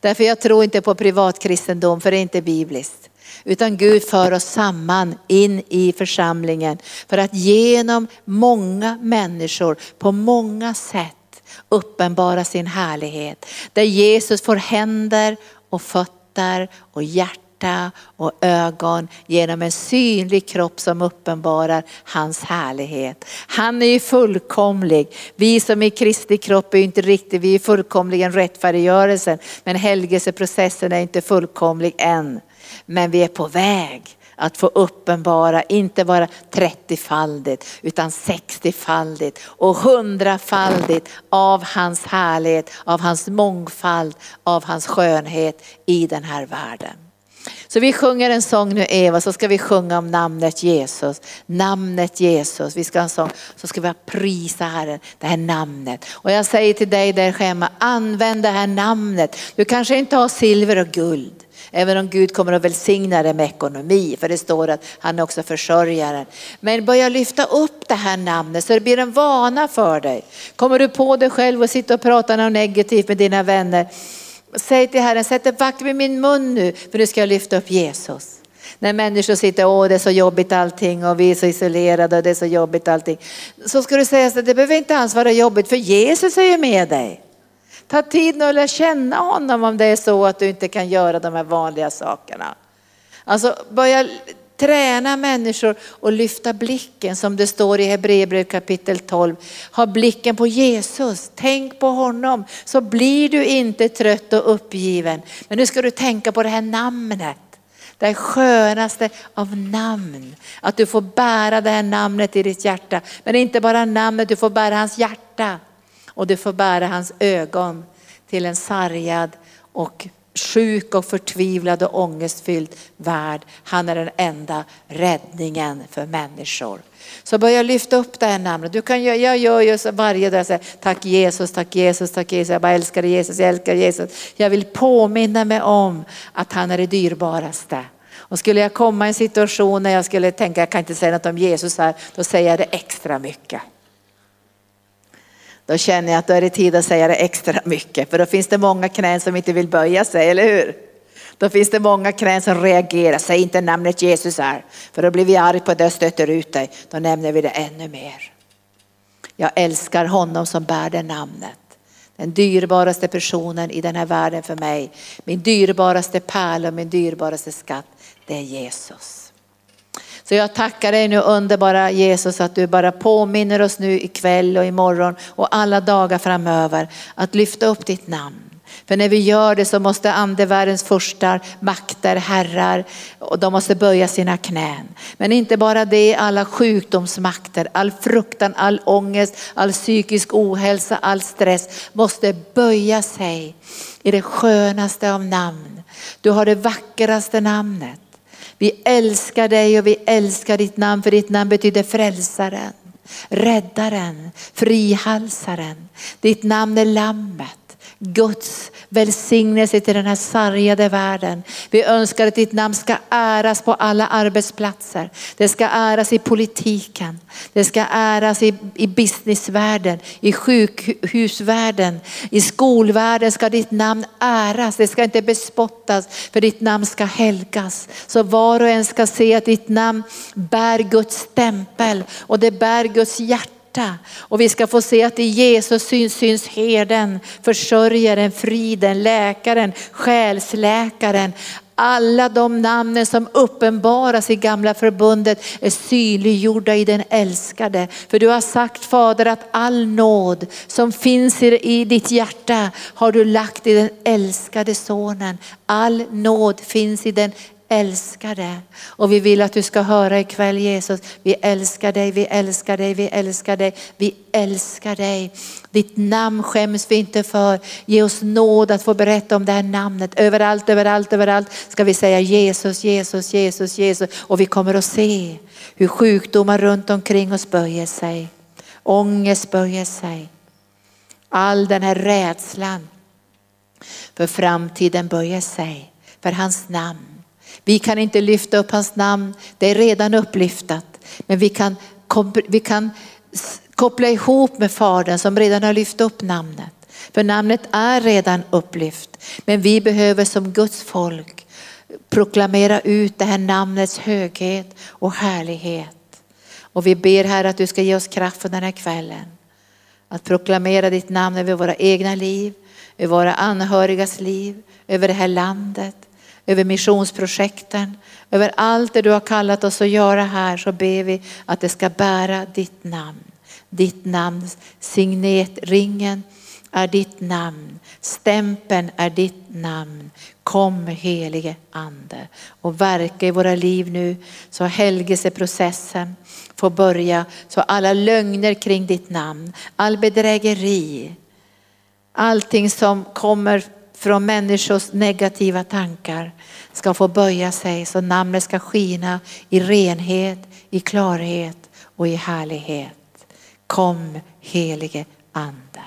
Därför jag tror inte på privatkristendom, för det är inte bibliskt. Utan Gud för oss samman in i församlingen för att genom många människor på många sätt uppenbara sin härlighet. Där Jesus får händer och fötter och hjärta och ögon genom en synlig kropp som uppenbarar hans härlighet. Han är ju fullkomlig. Vi som är Kristi kropp är inte riktigt, vi är fullkomligen rättfärdiggörelsen. Men helgelseprocessen är inte fullkomlig än. Men vi är på väg att få uppenbara, inte bara 30-faldigt utan 60-faldigt och 100-faldigt av hans härlighet, av hans mångfald, av hans skönhet i den här världen. Så vi sjunger en sång nu Eva, så ska vi sjunga om namnet Jesus. Namnet Jesus, vi ska ha en sång, så ska vi prisa Herren, det här namnet. Och jag säger till dig där hemma, använd det här namnet. Du kanske inte har silver och guld. Även om Gud kommer att välsigna dig med ekonomi, för det står att han är också försörjaren. Men börja lyfta upp det här namnet så det blir en vana för dig. Kommer du på dig själv och sitter och pratar något negativt med dina vänner, säg till Herren, sätt en vakt vid min mun nu, för nu ska jag lyfta upp Jesus. När människor sitter, åh det är så jobbigt allting och vi är så isolerade och det är så jobbigt allting. Så ska du säga att det behöver inte alls vara jobbigt för Jesus är ju med dig. Ta tid nu att lära känna honom om det är så att du inte kan göra de här vanliga sakerna. Alltså börja träna människor och lyfta blicken som det står i Hebreerbrevet kapitel 12. Ha blicken på Jesus, tänk på honom så blir du inte trött och uppgiven. Men nu ska du tänka på det här namnet. Det skönaste av namn. Att du får bära det här namnet i ditt hjärta. Men inte bara namnet, du får bära hans hjärta och du får bära hans ögon till en sargad och sjuk och förtvivlad och ångestfylld värld. Han är den enda räddningen för människor. Så börja lyfta upp det här namnet. Du kan, jag gör ju varje dag, så här, tack Jesus, tack Jesus, tack Jesus. Jag bara älskar Jesus, jag älskar Jesus. Jag vill påminna mig om att han är det dyrbaraste. Och skulle jag komma i en situation när jag skulle tänka, jag kan inte säga något om Jesus här, då säger jag det extra mycket. Då känner jag att då är det tid att säga det extra mycket. För då finns det många knän som inte vill böja sig, eller hur? Då finns det många knän som reagerar, säg inte namnet Jesus här. För då blir vi arga på det och stöter ut dig. Då nämner vi det ännu mer. Jag älskar honom som bär det namnet. Den dyrbaraste personen i den här världen för mig. Min dyrbaraste pärla och min dyrbaraste skatt, det är Jesus. Så jag tackar dig nu underbara Jesus att du bara påminner oss nu ikväll och imorgon och alla dagar framöver att lyfta upp ditt namn. För när vi gör det så måste andevärldens furstar, makter, herrar, och de måste böja sina knän. Men inte bara det, alla sjukdomsmakter, all fruktan, all ångest, all psykisk ohälsa, all stress måste böja sig i det skönaste av namn. Du har det vackraste namnet. Vi älskar dig och vi älskar ditt namn för ditt namn betyder frälsaren, räddaren, frihalsaren. Ditt namn är lammet. Guds välsignelse till den här sargade världen. Vi önskar att ditt namn ska äras på alla arbetsplatser. Det ska äras i politiken. Det ska äras i, i businessvärlden, i sjukhusvärlden, i skolvärlden ska ditt namn äras. Det ska inte bespottas för ditt namn ska helgas. Så var och en ska se att ditt namn bär Guds stämpel och det bär Guds hjärta hjärta. Och vi ska få se att i Jesus syns, syns herden, försörjaren, friden, läkaren, själsläkaren. Alla de namnen som uppenbaras i gamla förbundet är synliggjorda i den älskade. För du har sagt Fader att all nåd som finns i ditt hjärta har du lagt i den älskade sonen. All nåd finns i den älskar det. Och vi vill att du ska höra ikväll Jesus, vi älskar dig, vi älskar dig, vi älskar dig, vi älskar dig. Ditt namn skäms vi inte för. Ge oss nåd att få berätta om det här namnet. Överallt, överallt, överallt ska vi säga Jesus, Jesus, Jesus, Jesus. Och vi kommer att se hur sjukdomar runt omkring oss böjer sig. Ångest böjer sig. All den här rädslan för framtiden böjer sig för hans namn. Vi kan inte lyfta upp hans namn, det är redan upplyftat. Men vi kan, vi kan koppla ihop med Fadern som redan har lyft upp namnet. För namnet är redan upplyft. Men vi behöver som Guds folk proklamera ut det här namnets höghet och härlighet. Och vi ber här att du ska ge oss kraft för den här kvällen. att proklamera ditt namn över våra egna liv, över våra anhörigas liv, över det här landet, över missionsprojekten, över allt det du har kallat oss att göra här så ber vi att det ska bära ditt namn. Ditt namn, signetringen är ditt namn, stämpeln är ditt namn. Kom helige ande och verka i våra liv nu så helgelseprocessen får börja. Så alla lögner kring ditt namn, all bedrägeri, allting som kommer från människors negativa tankar ska få böja sig så namnet ska skina i renhet, i klarhet och i härlighet. Kom helige ande.